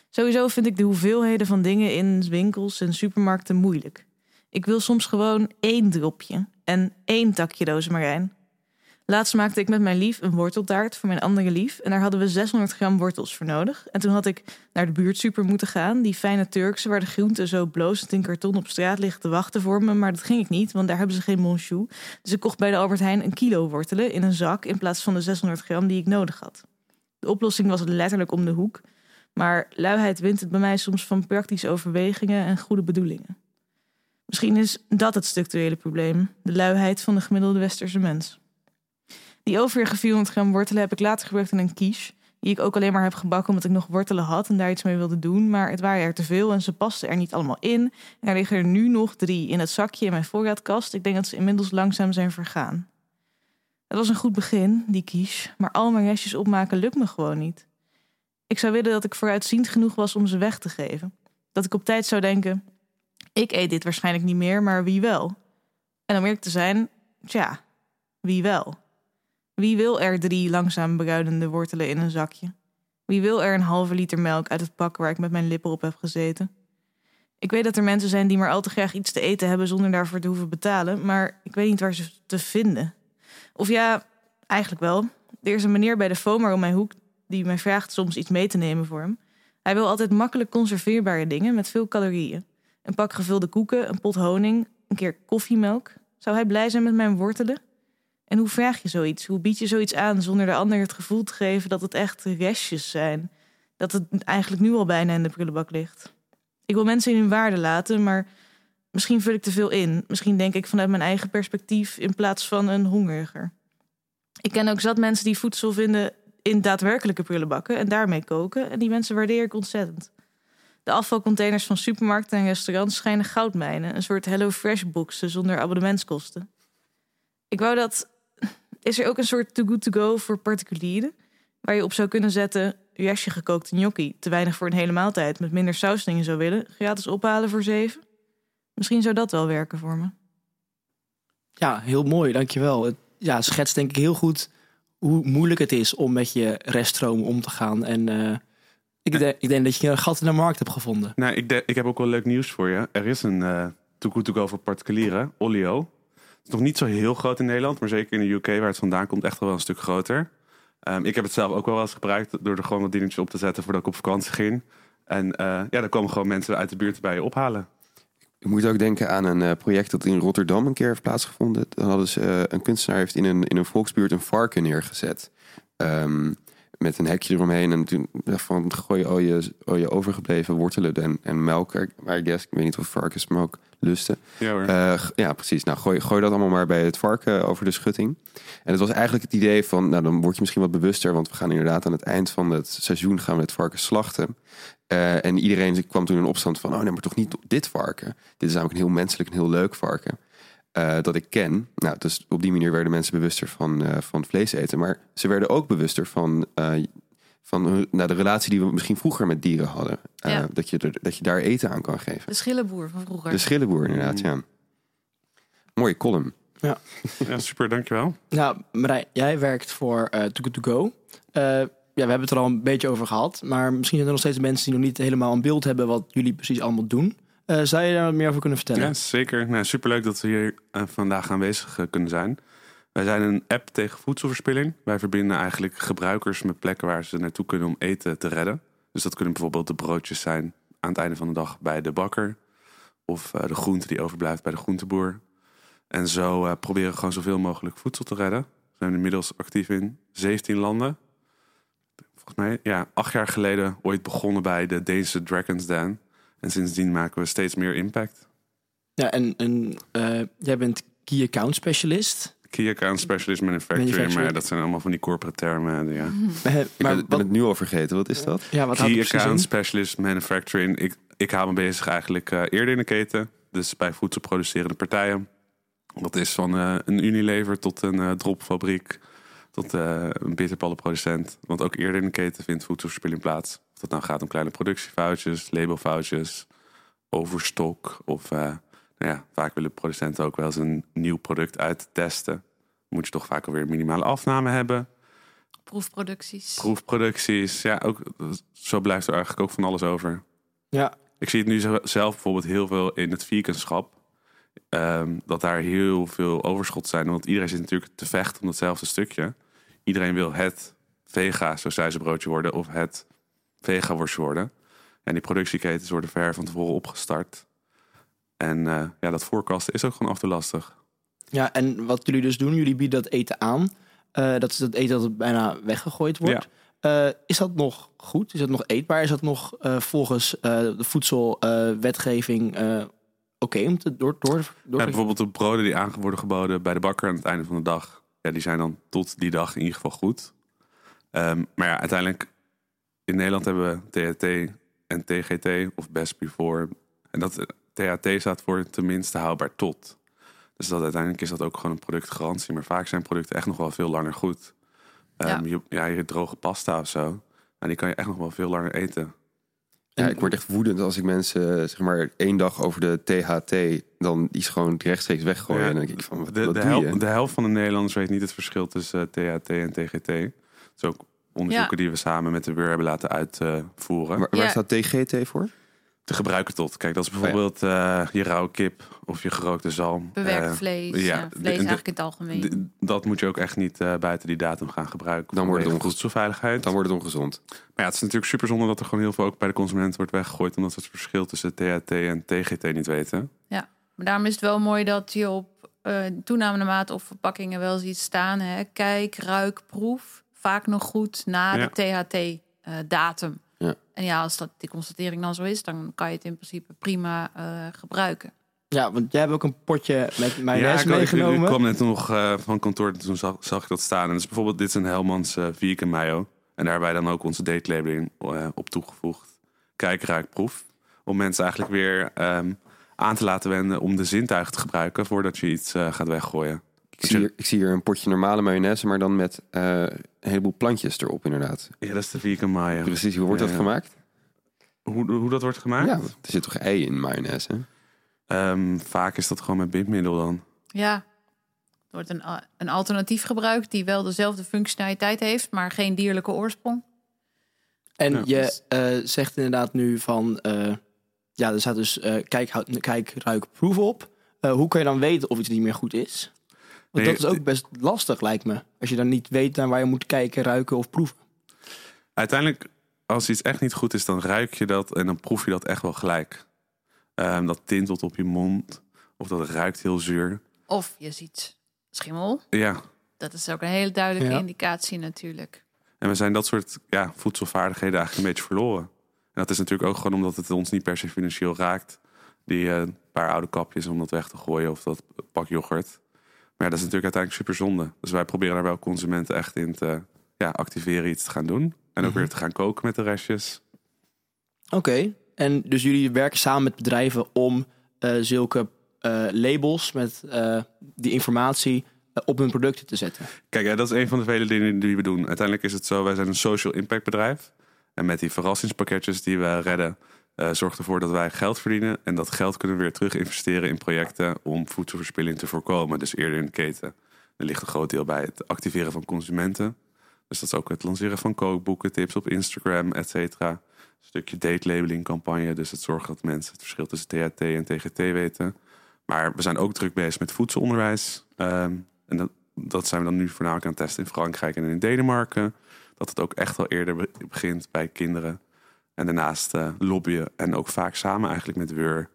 Sowieso vind ik de hoeveelheden van dingen in winkels en supermarkten moeilijk. Ik wil soms gewoon één dropje en één takje rozemarijn. Laatst maakte ik met mijn lief een worteltaart voor mijn andere lief. En daar hadden we 600 gram wortels voor nodig. En toen had ik naar de buurtsuper moeten gaan. Die fijne Turkse waar de groenten zo blozend in karton op straat liggen te wachten voor me. Maar dat ging ik niet, want daar hebben ze geen monchou. Dus ik kocht bij de Albert Heijn een kilo wortelen in een zak... in plaats van de 600 gram die ik nodig had. De oplossing was letterlijk om de hoek. Maar luiheid wint het bij mij soms van praktische overwegingen en goede bedoelingen. Misschien is dat het structurele probleem, de luiheid van de gemiddelde westerse mens. Die overige 400 gram wortelen heb ik later gebruikt in een quiche. Die ik ook alleen maar heb gebakken omdat ik nog wortelen had en daar iets mee wilde doen. Maar het waren er te veel en ze pasten er niet allemaal in. En er liggen er nu nog drie in het zakje in mijn voorraadkast. Ik denk dat ze inmiddels langzaam zijn vergaan. Het was een goed begin, die quiche. Maar al mijn restjes opmaken lukt me gewoon niet. Ik zou willen dat ik vooruitziend genoeg was om ze weg te geven. Dat ik op tijd zou denken: ik eet dit waarschijnlijk niet meer, maar wie wel? En om eerlijk te zijn, tja, wie wel? Wie wil er drie langzaam bruinende wortelen in een zakje? Wie wil er een halve liter melk uit het pak waar ik met mijn lippen op heb gezeten? Ik weet dat er mensen zijn die maar al te graag iets te eten hebben zonder daarvoor te hoeven betalen, maar ik weet niet waar ze te vinden. Of ja, eigenlijk wel. Er is een meneer bij de FOMAR om mijn hoek die mij vraagt soms iets mee te nemen voor hem. Hij wil altijd makkelijk conserveerbare dingen met veel calorieën. Een pak gevulde koeken, een pot honing, een keer koffiemelk. Zou hij blij zijn met mijn wortelen? En hoe vraag je zoiets? Hoe bied je zoiets aan zonder de ander het gevoel te geven dat het echt restjes zijn? Dat het eigenlijk nu al bijna in de prullenbak ligt. Ik wil mensen in hun waarde laten, maar misschien vul ik te veel in. Misschien denk ik vanuit mijn eigen perspectief in plaats van een hongeriger. Ik ken ook zat mensen die voedsel vinden in daadwerkelijke prullenbakken en daarmee koken. En die mensen waardeer ik ontzettend. De afvalcontainers van supermarkten en restaurants schijnen goudmijnen. Een soort Hello Fresh boxen zonder abonnementskosten. Ik wou dat... Is er ook een soort too good to go voor particulieren? Waar je op zou kunnen zetten... jasje gekookte gnocchi, te weinig voor een hele maaltijd... met minder saus dingen zou willen, gratis ophalen voor zeven? Misschien zou dat wel werken voor me. Ja, heel mooi, dankjewel. Het ja, schetst denk ik heel goed hoe moeilijk het is om met je reststroom om te gaan. En uh, ik, denk, ik denk dat je een gat in de markt hebt gevonden. Nou, ik, de, ik heb ook wel leuk nieuws voor je. Er is een uh, too good to go voor particulieren, Olio. Het is nog niet zo heel groot in Nederland, maar zeker in de UK, waar het vandaan komt, echt wel een stuk groter. Um, ik heb het zelf ook wel eens gebruikt door er gewoon wat dingetjes op te zetten voordat ik op vakantie ging. En uh, ja, daar komen gewoon mensen uit de buurt bij je ophalen. Ik moet ook denken aan een uh, project dat in Rotterdam een keer heeft plaatsgevonden. Dan hadden ze, uh, een kunstenaar heeft in een, in een volksbuurt een varken neergezet. Um, met een hekje eromheen. En toen van gooi al je, al je overgebleven wortelen en, en melk. Maar ik guess, ik weet niet of varkensmelk lusten. Ja, hoor. Uh, ja, precies. Nou, gooi, gooi dat allemaal maar bij het varken over de schutting. En het was eigenlijk het idee van, nou dan word je misschien wat bewuster. Want we gaan inderdaad aan het eind van het seizoen gaan we het varken slachten. Uh, en iedereen kwam toen in opstand van, oh nee, maar toch niet dit varken. Dit is namelijk een heel menselijk en heel leuk varken. Uh, dat ik ken. Nou, dus op die manier werden mensen bewuster van, uh, van vlees eten. Maar ze werden ook bewuster van, uh, van nou, de relatie die we misschien vroeger met dieren hadden. Ja. dat, je er, dat je daar eten aan kan geven. De schillenboer van vroeger. De schillenboer, inderdaad, ja. Mooie column. Ja, ja super, dankjewel. Nou, Marij, jij werkt voor uh, Too Good To Go. ja, we hebben het er al een beetje over gehad. Maar misschien zijn er nog steeds mensen die nog niet helemaal een beeld hebben wat jullie precies allemaal doen. Uh, zou je daar wat meer over kunnen vertellen? Ja, zeker. Nou, superleuk dat we hier uh, vandaag aanwezig uh, kunnen zijn. Wij zijn een app tegen voedselverspilling. Wij verbinden eigenlijk gebruikers met plekken waar ze naartoe kunnen om eten te redden. Dus dat kunnen bijvoorbeeld de broodjes zijn aan het einde van de dag bij de bakker. Of de groente die overblijft bij de groenteboer. En zo proberen we gewoon zoveel mogelijk voedsel te redden. We zijn inmiddels actief in 17 landen. Volgens mij, ja, acht jaar geleden ooit begonnen bij de Deense Dragon's Den. En sindsdien maken we steeds meer impact. Ja, en, en uh, jij bent Key Account Specialist. Key Account Specialist Manufacturing, manufacturing. maar dat zijn allemaal van die corporate termen. Ja. Maar, ik ben, wat, ben het nu al vergeten, wat is dat? Ja, wat Key Account Specialist Manufacturing. Ik, ik hou me bezig eigenlijk uh, eerder in de keten. Dus bij voedselproducerende partijen. Dat is van uh, een Unilever tot een uh, dropfabriek. Tot een bitterballenproducent. Want ook eerder in de keten vindt voedselverspilling plaats. Of dat nou gaat om kleine productiefoutjes, labelfoutjes, overstok. Of uh, nou ja, vaak willen producenten ook wel eens een nieuw product uittesten. Moet je toch vaak alweer minimale afname hebben. Proefproducties. Proefproducties, ja, ook, zo blijft er eigenlijk ook van alles over. Ja. Ik zie het nu zelf bijvoorbeeld heel veel in het veganschap. Um, dat daar heel veel overschot zijn. Want iedereen zit natuurlijk te vechten om hetzelfde stukje. Iedereen wil het vega broodje worden of het vega worstje worden. En die productieketens worden ver van tevoren opgestart. En uh, ja, dat voorkasten is ook gewoon af te lastig. Ja, en wat jullie dus doen, jullie bieden dat eten aan. Uh, dat is het eten dat bijna weggegooid wordt. Ja. Uh, is dat nog goed? Is dat nog eetbaar? Is dat nog volgens de voedselwetgeving oké okay om te door, door, door ja, Bijvoorbeeld de broden die aan worden geboden bij de bakker aan het einde van de dag. Ja, die zijn dan tot die dag in ieder geval goed. Ehm, maar ja, uiteindelijk in Nederland hebben we THT en TGT of Best Before. En dat THT staat voor tenminste houdbaar tot. Dus dat uiteindelijk is dat ook gewoon een productgarantie. Maar vaak zijn producten echt nog wel veel langer goed. Ja. Ehm, Je, ja, je droge pasta of zo. Nou, die kan je echt nog wel veel langer eten. Ja, ik word echt woedend als ik mensen zeg maar één dag over de THT dan die is gewoon rechtstreeks weggooien. Ja, en dan denk ik van wat, De, wat de, doe hel- je? de helft van de Nederlanders weet niet het verschil tussen eh, THT en TGT. Dat is ook onderzoeken die we samen met de WUR hebben laten uitvoeren. Waar, waar Ja. staat TGT voor? Te gebruiken tot. Kijk, dat is ja. bijvoorbeeld eh, je rauwe kip of je gerookte zalm. Bewerkt Eh, vlees, ja, ja, vlees de- eigenlijk in het algemeen. dat moet je ook echt niet eh, buiten die datum gaan gebruiken. Dan wordt het vanwege onge- voedselveiligheid. Dan wordt het ongezond. Maar ja, het is natuurlijk super zonde dat er gewoon heel veel ook bij de consument wordt weggegooid. Omdat we het verschil tussen THT en TGT niet weten. Maar daarom is het wel mooi dat je op eh toenamende mate op verpakkingen wel ziet staan. Hè? Kijk, ruik, proef. Vaak nog goed na Ja. de THT-datum. Ja. En ja, als dat die constatering dan zo is, dan kan je het in principe prima eh, gebruiken. Ja, want jij hebt ook een potje met mayonaise ik, ik- ik, meegenomen. kwam net nog eh, van kantoor en toen zag, zag ik dat staan. En dus bijvoorbeeld dit is een Helmans eh, vegan mayo. En daarbij dan ook onze date labeling eh, op toegevoegd. Kijk, ruik, proef. Om mensen eigenlijk weer ehm, aan te laten wenden om de zintuigen te gebruiken voordat je iets eh, gaat weggooien. Ik zie, hier, ik zie hier een potje normale mayonaise, maar dan met eh, een heleboel plantjes erop inderdaad. Ja, dat is de vegan mayo. Precies, hoe wordt Ja, dat ja. gemaakt? Hoe, hoe dat wordt gemaakt? Ja, er zit toch ei in mayonaise? hè? Ehm, vaak is dat gewoon met bindmiddel dan. Ja, er wordt een, een alternatief gebruikt die wel dezelfde functionaliteit heeft, maar geen dierlijke oorsprong. En Ja. je eh, zegt inderdaad nu van... eh, ja, er staat dus eh, kijk, houd- kijk, ruik, proef op. Eh, hoe kan je dan weten of iets niet meer goed is? Want dat is ook best lastig, lijkt me. Als je dan niet weet naar waar je moet kijken, ruiken of proeven. Uiteindelijk, als iets echt niet goed is, dan ruik je dat en dan proef je dat echt wel gelijk. Ehm, dat tintelt op je mond of dat ruikt heel zuur. Of je ziet schimmel. Ja, Dat is ook een hele duidelijke Ja. indicatie natuurlijk. en we zijn dat soort ja, voedselvaardigheden eigenlijk een beetje verloren. En dat is natuurlijk ook gewoon omdat het ons niet per se financieel raakt. Die eh, paar oude kapjes om dat weg te gooien of dat pak yoghurt. Maar ja, dat is natuurlijk uiteindelijk super zonde. Dus wij proberen daar wel consumenten echt in te ja, activeren iets te gaan doen. En ook weer te gaan koken met de restjes. Oké, en dus jullie werken samen met bedrijven om eh, zulke eh, labels met eh, die informatie op hun producten te zetten. Kijk, ja, dat is een van de vele dingen die we doen. Uiteindelijk is het zo, wij zijn een social impact bedrijf. En met die verrassingspakketjes die we redden, eh zorgt ervoor dat wij geld verdienen. En dat geld kunnen we weer terug investeren in projecten om voedselverspilling te voorkomen. Dus eerder in de keten. Er ligt een groot deel bij het activeren van consumenten. Dus dat is ook het lanceren van kookboeken, tips op Instagram, et cetera. Een stukje date labeling campagne. Dus het zorgt dat mensen het verschil tussen THT en TGT weten. Maar we zijn ook druk bezig met voedselonderwijs. Ehm, en dat, dat zijn we dan nu voornamelijk aan het testen in Frankrijk en in Denemarken. Dat het ook echt wel eerder be- begint bij kinderen. En daarnaast eh, lobbyen en ook vaak samen eigenlijk met WUR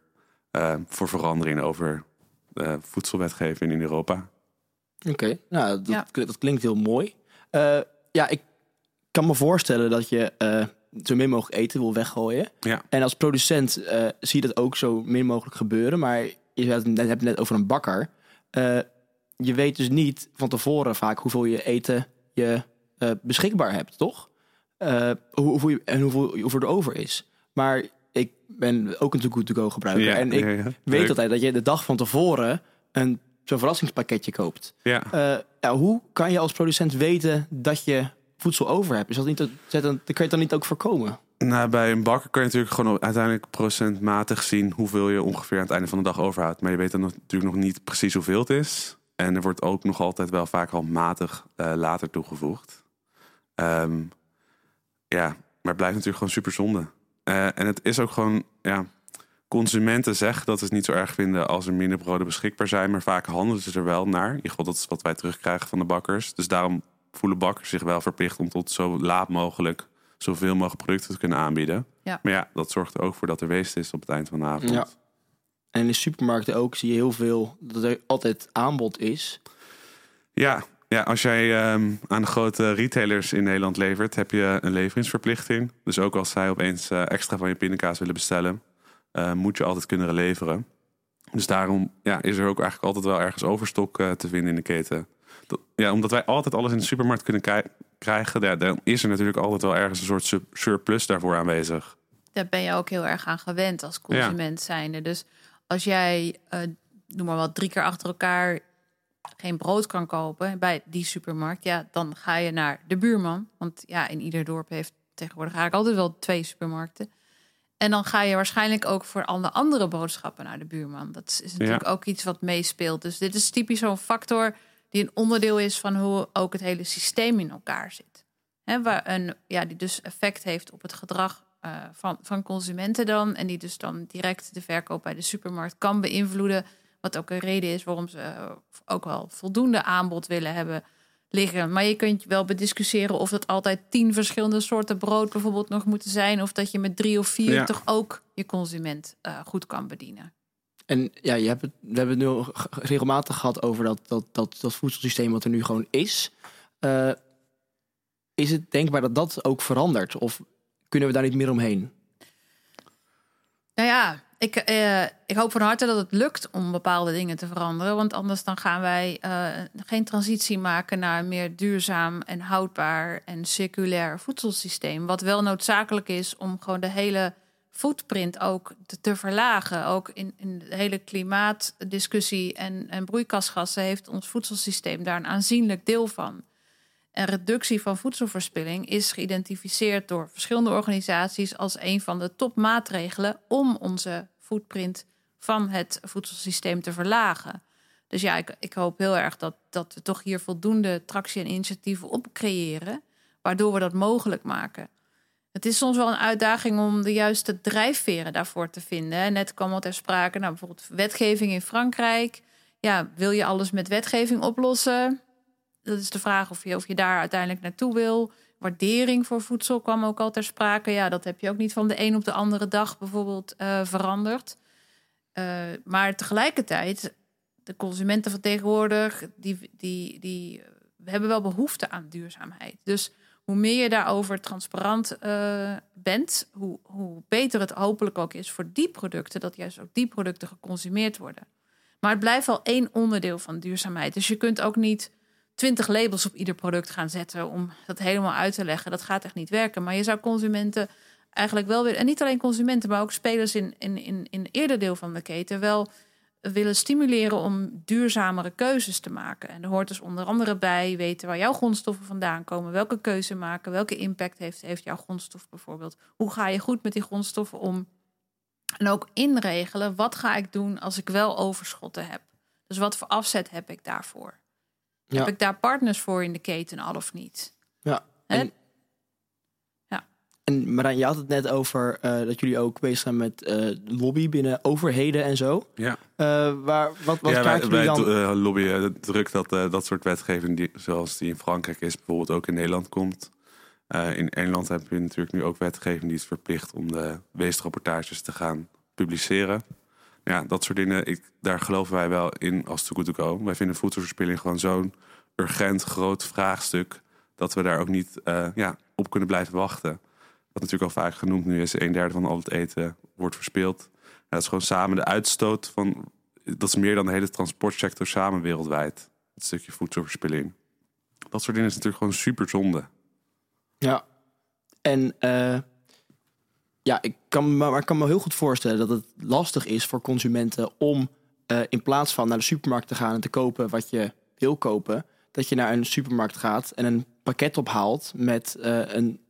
eh, voor verandering over eh, voedselwetgeving in Europa. Oké, nou, dat, Ja. dat klinkt heel mooi. Eh, ja, ik kan me voorstellen dat je eh, zo min mogelijk eten wil weggooien. Ja. En als producent eh, zie je dat ook zo min mogelijk gebeuren. Maar je had het net, hebt het net over een bakker. Eh, je weet dus niet van tevoren vaak hoeveel je eten je eh, beschikbaar hebt, toch? Eh, hoe, en hoeveel, hoeveel er over is. Maar ik ben ook een Too Good To Go gebruiker. en ik ja, ja. weet altijd dat je de dag van tevoren een zo'n verrassingspakketje koopt. Ja. Eh, ja, hoe kan je als producent weten dat je voedsel over hebt? Is dat niet, dat, dan kan je het dan niet ook voorkomen? Nou, bij een bakker kan je natuurlijk gewoon uiteindelijk procentmatig zien hoeveel je ongeveer aan het einde van de dag overhoudt. Maar je weet dan natuurlijk nog niet precies hoeveel het is. En er wordt ook nog altijd wel vaak al matig eh, later toegevoegd. Ehm, ja, maar het blijft natuurlijk gewoon super zonde. Eh, en het is ook gewoon, ja, consumenten zeggen dat ze het niet zo erg vinden als er minder broden beschikbaar zijn. Maar vaak handelen ze er wel naar. In ieder geval, dat is wat wij terugkrijgen van de bakkers. Dus daarom voelen bakkers zich wel verplicht om tot zo laat mogelijk zoveel mogelijk producten te kunnen aanbieden. Ja. Maar ja, dat zorgt er ook voor dat er weest is op het eind van de avond. Ja. En in de supermarkten ook zie je heel veel dat er altijd aanbod is. Ja, ja als jij ehm, aan de grote retailers in Nederland levert, heb je een leveringsverplichting. Dus ook als zij opeens eh, extra van je pindakaas willen bestellen, eh, moet je altijd kunnen leveren. Dus daarom ja, is er ook eigenlijk altijd wel ergens overstok eh, te vinden in de keten. Dat- Ja, omdat wij altijd alles in de supermarkt kunnen krijgen, ja, dan is er natuurlijk altijd wel ergens een soort sur- surplus daarvoor aanwezig. Daar ben je ook heel erg aan gewend als consument zijnde. Dus als jij, noem maar wat, drie keer achter elkaar geen brood kan kopen bij die supermarkt, ja, dan ga je naar de buurman. Want ja, in ieder dorp heeft tegenwoordig eigenlijk altijd wel twee supermarkten. En dan ga je waarschijnlijk ook voor alle andere boodschappen naar de buurman. Dat is natuurlijk ook iets wat meespeelt. Dus dit is typisch zo'n factor die een onderdeel is van hoe ook het hele systeem in elkaar zit. Hè, waar een, ja, die dus effect heeft op het gedrag eh, van, van consumenten dan. En die dus dan direct de verkoop bij de supermarkt kan beïnvloeden. Wat ook een reden is waarom ze eh, ook wel voldoende aanbod willen hebben liggen. Maar je kunt wel bediscussiëren of dat altijd tien verschillende soorten brood bijvoorbeeld nog moeten zijn. Of dat je met drie of vier Ja. toch ook je consument eh, goed kan bedienen. En ja, je hebt het, we hebben het nu regelmatig gehad over dat, dat, dat, dat voedselsysteem wat er nu gewoon is. Eh, is het denkbaar dat dat ook verandert? Of kunnen we daar niet meer omheen? Nou ja, ik, eh, ik hoop van harte dat het lukt om bepaalde dingen te veranderen. Want anders dan gaan wij eh, geen transitie maken naar een meer duurzaam en houdbaar en circulair voedselsysteem. Wat wel noodzakelijk is om gewoon de hele footprint ook te, verlagen. Ook in, in de hele klimaatdiscussie en, en broeikasgassen heeft ons voedselsysteem daar een aanzienlijk deel van. En reductie van voedselverspilling is geïdentificeerd door verschillende organisaties als een van de topmaatregelen om onze footprint van het voedselsysteem te verlagen. Dus ja, ik, ik hoop heel erg dat, dat we toch hier voldoende tractie en initiatieven op creëren, waardoor we dat mogelijk maken. Het is soms wel een uitdaging om de juiste drijfveren daarvoor te vinden. Net kwam al ter sprake, nou, bijvoorbeeld wetgeving in Frankrijk. Ja, wil je alles met wetgeving oplossen? Dat is de vraag of je, of je daar uiteindelijk naartoe wil. Waardering voor voedsel kwam ook al ter sprake. Ja, dat heb je ook niet van de een op de andere dag bijvoorbeeld eh, veranderd. Eh, maar tegelijkertijd, de consumenten van die, die, die hebben wel behoefte aan duurzaamheid. Dus hoe meer je daarover transparant eh, bent, hoe, hoe beter het hopelijk ook is voor die producten, dat juist ook die producten geconsumeerd worden. Maar het blijft wel één onderdeel van duurzaamheid. Dus je kunt ook niet twintig labels op ieder product gaan zetten om dat helemaal uit te leggen. Dat gaat echt niet werken. Maar je zou consumenten eigenlijk wel weer, en niet alleen consumenten, maar ook spelers in, in, in, in eerder deel van de keten, wel willen stimuleren om duurzamere keuzes te maken. En er hoort dus onder andere bij weten waar jouw grondstoffen vandaan komen, welke keuze maken, welke impact heeft, heeft jouw grondstof bijvoorbeeld. Hoe ga je goed met die grondstoffen om? En ook inregelen, wat ga ik doen als ik wel overschotten heb? Dus wat voor afzet heb ik daarvoor? Ja. Heb ik daar partners voor in de keten, al of niet? Ja. Hè? En, Ja. En Marijn, je had het net over eh, dat jullie ook bezig zijn met eh, lobby binnen overheden en zo. Ja. Eh, waar, wat wat ja, wij, wij dan? lobbyen druk dat eh, dat soort wetgeving, die, zoals die in Frankrijk is, bijvoorbeeld ook in Nederland komt. Eh, in Engeland heb je natuurlijk nu ook wetgeving die is verplicht om de weestrapportages te gaan publiceren. Ja, dat soort dingen, ik, daar geloven wij wel in als too good to go. Wij vinden voedselverspilling gewoon zo'n urgent groot vraagstuk dat we daar ook niet eh, ja, op kunnen blijven wachten. Wat natuurlijk al vaak genoemd nu is, een derde van al het eten wordt verspild. Dat is gewoon samen de uitstoot van dat is meer dan de hele transportsector samen wereldwijd. Het stukje voedselverspilling. Dat soort dingen is natuurlijk gewoon super zonde. Ja. En eh, ja, ik kan, me- maar ik kan me heel goed voorstellen dat het lastig is voor consumenten om eh, in plaats van naar de supermarkt te gaan en te kopen wat je wil kopen, dat je naar een supermarkt gaat en een pakket ophaalt met eh, een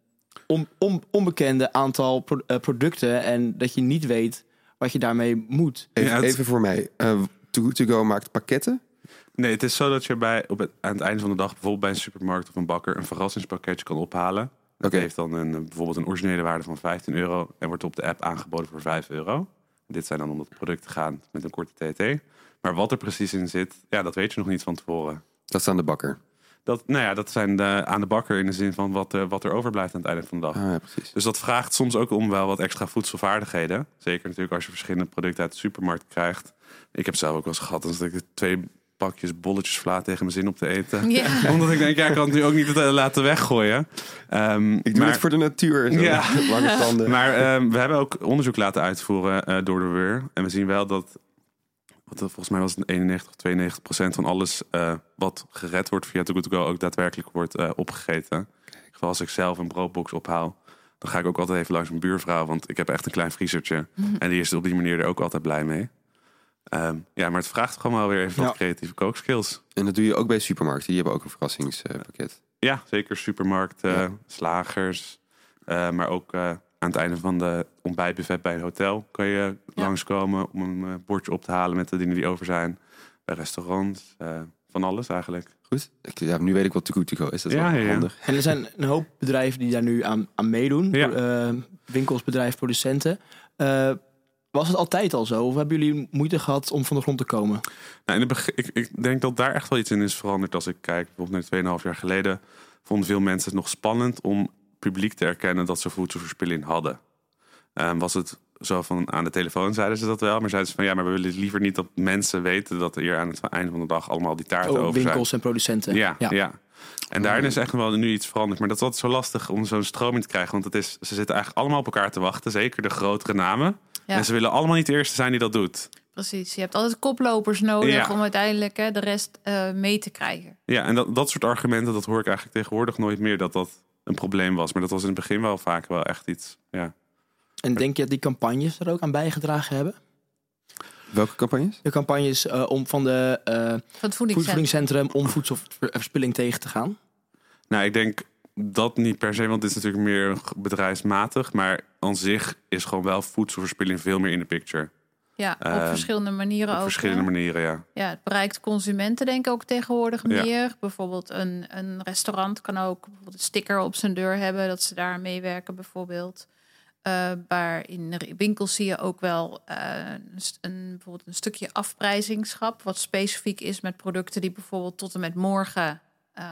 on, on- onbekende aantal pro- eh, producten en dat je niet weet wat je daarmee moet. Even, voor mij. Eh Good To Go maakt pakketten. Nee, het is zo dat je bij, op het, aan het einde van de dag bijvoorbeeld bij een supermarkt of een bakker een verrassingspakketje kan ophalen. Dat heeft dan een, eh, bijvoorbeeld een originele waarde van 15 euro en wordt op de app aangeboden voor 5 euro. Dit zijn dan om het product te gaan met een korte TT. Maar wat er precies in zit, ja, dat weet je nog niet van tevoren. Dat is aan de bakker. Dat, nou ja, dat zijn de, aan de bakker in de zin van wat, eh, wat er overblijft aan het einde van de dag. Ah, ja, precies. Dus dat vraagt soms ook om wel wat extra voedselvaardigheden. Zeker natuurlijk als je verschillende producten uit de supermarkt krijgt. Ik heb zelf ook wel eens gehad dat ik twee pakjes bolletjes vla tegen mijn zin op te eten. Ja. Omdat ik denk, ja, ik kan het nu ook niet laten weggooien. Ehm, Ik doe maar, het voor de natuur. Zo. Ja. Lange tanden. maar ehm, we hebben ook onderzoek laten uitvoeren eh, door de WUR. En we zien wel dat wat, volgens mij was het 91 of 92 procent van alles eh, wat gered wordt via Too Good To Go ook daadwerkelijk wordt eh, opgegeten. Geval als ik zelf een broodbox ophaal, dan ga ik ook altijd even langs mijn buurvrouw, want ik heb echt een klein vriezertje. En die is op die manier er ook altijd blij mee. Ehm, ja, maar het vraagt gewoon wel weer even Ja. wat creatieve kookskills. En dat doe je ook bij supermarkten. Die hebben ook een verrassingspakket. Ja, zeker supermarkten, Ja. slagers. eh, maar ook eh, aan het einde van de ontbijtbuffet bij een hotel kan je Ja. langskomen om een eh, bordje op te halen met de dingen die over zijn. Bij restaurants, eh, van alles eigenlijk. Goed. Ik, ja, nu weet ik wat To Go is. Dat is Ja, wel ja, ja. handig. En er zijn een hoop bedrijven die daar nu aan, aan meedoen. Ja. Winkels, bedrijven, producenten. Was het altijd al zo? Of hebben jullie moeite gehad om van de grond te komen? Nou, in ik, ik denk dat daar echt wel iets in is veranderd. Als ik kijk bijvoorbeeld naar 2,5 jaar geleden, vonden veel mensen het nog spannend om publiek te erkennen dat ze voedselverspilling hadden. Ehm, was het zo van aan de telefoon zeiden ze dat wel, maar zeiden ze van ja, maar we willen liever niet dat mensen weten dat er hier aan het einde van de dag allemaal die taarten Oh, over zijn. winkels en producenten. Ja, ja. En daarin is echt wel nu iets veranderd. Maar dat is altijd zo lastig om zo'n stroming te krijgen. Want het is, ze zitten eigenlijk allemaal op elkaar te wachten. Zeker de grotere namen. Ja. En ze willen allemaal niet de eerste zijn die dat doet. Precies. Je hebt altijd koplopers nodig Ja. om uiteindelijk hè, de rest eh, mee te krijgen. Ja, en dat, dat soort argumenten, dat hoor ik eigenlijk tegenwoordig nooit meer dat dat een probleem was. Maar dat was in het begin wel vaak wel echt iets. Ja. En denk je dat die campagnes er ook aan bijgedragen hebben? Welke campagnes? De campagnes eh, om van de eh Van het voedingscentrum. voedingscentrum om voedselverspilling tegen te gaan? Nou, ik denk dat niet per se, want dit is natuurlijk meer bedrijfsmatig. Maar aan zich is gewoon wel voedselverspilling veel meer in de picture. Ja, op Eh, verschillende manieren Op ook. verschillende hè. manieren, ja. Ja, het bereikt consumenten denk ik ook tegenwoordig Ja. meer. Bijvoorbeeld een, een restaurant kan ook bijvoorbeeld een sticker op zijn deur hebben... dat ze daar meewerken bijvoorbeeld. Eh maar in winkels zie je ook wel eh, een, een, bijvoorbeeld een stukje afprijzingschap... wat specifiek is met producten die bijvoorbeeld tot en met morgen eh,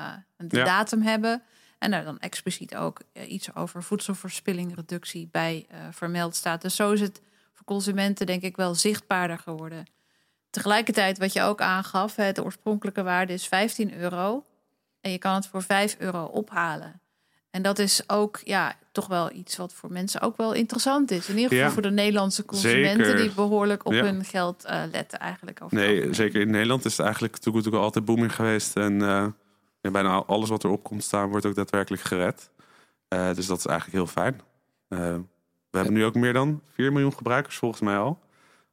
Ja. datum hebben... En daar dan expliciet ook eh, iets over voedselverspillingreductie bij eh, vermeld staat. Dus zo is het voor consumenten denk ik wel zichtbaarder geworden. Tegelijkertijd, wat je ook aangaf, hè, de oorspronkelijke waarde is 15 euro. En je kan het voor 5 euro ophalen. En dat is ook ja, toch wel iets wat voor mensen ook wel interessant is. In ieder geval Ja. voor de Nederlandse consumenten Zeker. die behoorlijk op Ja. hun geld eh, letten eigenlijk. Over Nee, zeker in Nederland is het eigenlijk Go altijd booming geweest. En bijna al- alles wat erop komt staan wordt ook daadwerkelijk gered. Eh, dus dat is eigenlijk heel fijn. Eh, we hebben nu ook meer dan 4 miljoen gebruikers volgens mij al.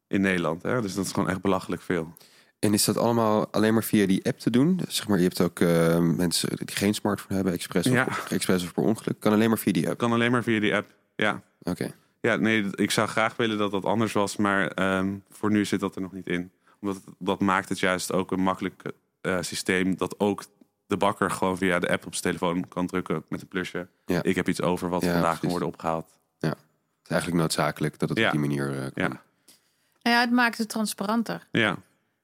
In Nederland. Hè? Dus dat is gewoon echt belachelijk veel. En is dat allemaal alleen maar via die app te doen? Dus zeg maar, je hebt ook eh, mensen die geen smartphone hebben, expres of, Ja. expres of per ongeluk. Kan alleen maar via die app. Kan alleen maar via die app. Ja. Oké. Ja, nee, ik zou graag willen dat dat anders was. Maar ehm, voor nu zit dat er nog niet in. Omdat dat maakt het juist ook een makkelijk systeem. Dat ook de bakker gewoon via de app op zijn telefoon kan drukken met een plusje. Ja. Ik heb iets over wat Ja, vandaag kan worden opgehaald. Het is eigenlijk noodzakelijk dat het Ja. op die manier eh, kan. Ja. Nou ja, het maakt het transparanter. Ja,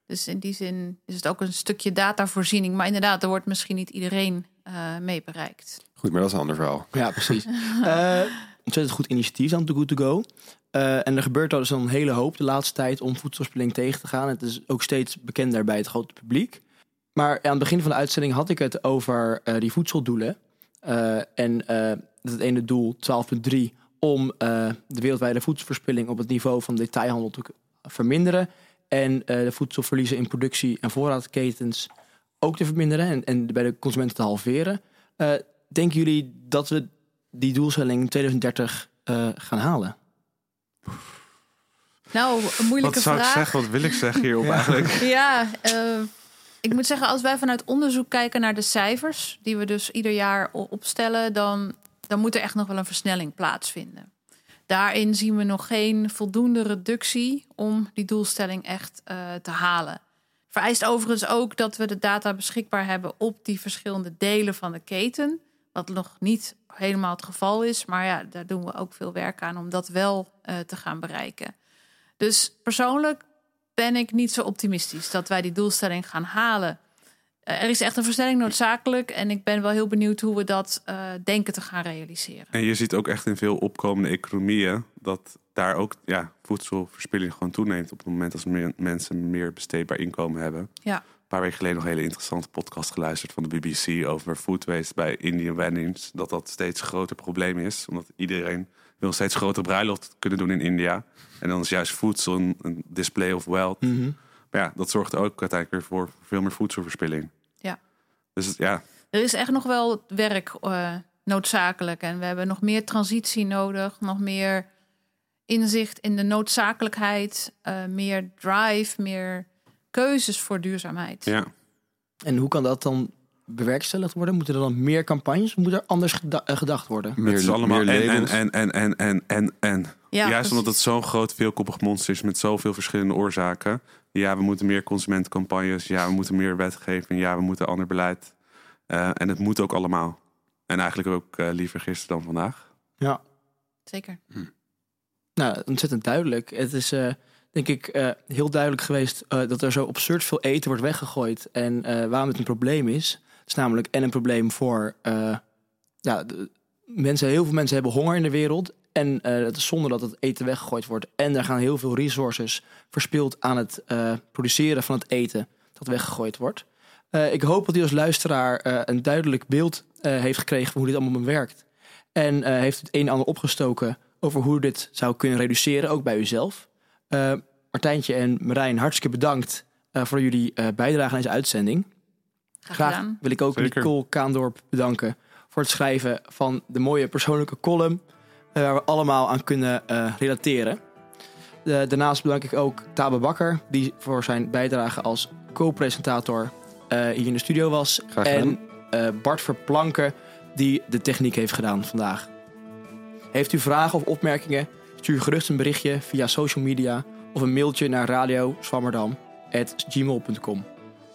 Dus in die zin is het ook een stukje datavoorziening. Maar inderdaad, er wordt misschien niet iedereen eh, mee bereikt. Goed, maar dat is een ander verhaal. Ja, precies. Eh ontzettend goed initiatief aan Too Good To Go. Eh, en er gebeurt al dus een hele hoop de laatste tijd om voedselverspilling tegen te gaan. Het is ook steeds bekender bij het grote publiek. Maar aan het begin van de uitzending had ik het over eh, die voedseldoelen. Eh, en eh, het ene doel, 12.3, om eh, de wereldwijde voedselverspilling op het niveau van detailhandel te verminderen. En eh, de voedselverliezen in productie- en voorraadketens ook te verminderen en, en bij de consumenten te halveren. Eh, denken jullie dat we die doelstelling in 2030 eh, gaan halen? Nou, een moeilijke wat zou vraag. ik zeggen? Wat wil ik zeggen hierop eigenlijk? Ja, eh, ik moet zeggen, als wij vanuit onderzoek kijken naar de cijfers, die we dus ieder jaar opstellen, dan, dan moet er echt nog wel een versnelling plaatsvinden. Daarin zien we nog geen voldoende reductie om die doelstelling echt eh, te halen. Vereist overigens ook dat we de data beschikbaar hebben op die verschillende delen van de keten. Wat nog niet helemaal het geval is. Maar ja, daar doen we ook veel werk aan om dat wel eh, te gaan bereiken. Dus persoonlijk ben ik niet zo optimistisch dat wij die doelstelling gaan halen. Eh, er is echt een versnelling noodzakelijk. En ik ben wel heel benieuwd hoe we dat eh, denken te gaan realiseren. En je ziet ook echt in veel opkomende economieën dat daar ook ja, voedselverspilling gewoon toeneemt op het moment als meer, mensen meer besteedbaar inkomen hebben. Ja. Een paar weken geleden nog een hele interessante podcast geluisterd van de BBC over food waste bij Indian weddings. Dat dat steeds een groter probleem is, omdat iedereen wil steeds grotere bruiloft kunnen doen in India. En dan is juist voedsel een, een display of wealth. Maar ja, dat zorgt ook uiteindelijk weer voor veel meer voedselverspilling. Ja. Dus het- ja, Er is echt nog wel werk eh, noodzakelijk. En we hebben nog meer transitie nodig. Nog meer inzicht in de noodzakelijkheid. eh, meer drive, meer keuzes voor duurzaamheid. ja. En hoe kan dat dan bewerkstelligd worden? Moeten er dan meer campagnes? Moet er anders geda- eh, gedacht worden? Meer, het is allemaal meer en, en, en, en, en, en, en, en. Ja, Juist precies. omdat het zo'n groot veelkoppig monster is met zoveel verschillende oorzaken. Ja, we moeten meer consumentencampagnes. Ja, we moeten meer wetgeving. Ja, we moeten ander beleid. Eh, en het moet ook allemaal. En eigenlijk ook eh, liever gisteren dan vandaag. Ja. Zeker. Nou, ontzettend duidelijk. Het is eh, denk ik eh, heel duidelijk geweest eh, dat er zo absurd veel eten wordt weggegooid. En eh, waarom het een probleem is. Is namelijk en een probleem voor eh, ja, mensen. Heel veel mensen hebben honger in de wereld. En eh het is zonde dat het eten weggegooid wordt. En er gaan heel veel resources verspild aan het eh, produceren van het eten dat weggegooid wordt. Eh, ik hoop dat u als luisteraar eh, een duidelijk beeld eh, heeft gekregen van hoe dit allemaal werkt. En eh, heeft het een en ander opgestoken over hoe dit zou kunnen reduceren, ook bij uzelf. Eh, Martijntje en Marijn, hartstikke bedankt eh, voor jullie eh, bijdrage aan deze uitzending. Graag, gedaan. wil ik ook Zeker. Nicole Kaandorp bedanken voor het schrijven van de mooie persoonlijke column eh, waar we allemaal aan kunnen eh, relateren. Daarnaast bedank ik ook Tabe Bakker, die voor zijn bijdrage als co-presentator eh, hier in de studio was. Graag gedaan. en eh, Bart Verplanken, die de techniek heeft gedaan vandaag. Heeft u vragen of opmerkingen? Stuur gerust een berichtje via social media of een mailtje naar radioswammerdam.gmail.com.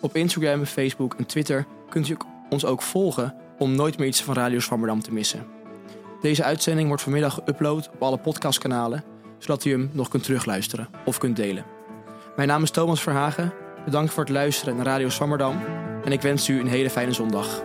Op Instagram, Facebook en Twitter kunt u ons ook volgen om nooit meer iets van Radio Swammerdam te missen. Deze uitzending wordt vanmiddag geüpload op alle podcastkanalen, zodat u hem nog kunt terugluisteren of kunt delen. Mijn naam is Thomas Verhagen. Bedankt voor het luisteren naar Radio Swammerdam en ik wens u een hele fijne zondag.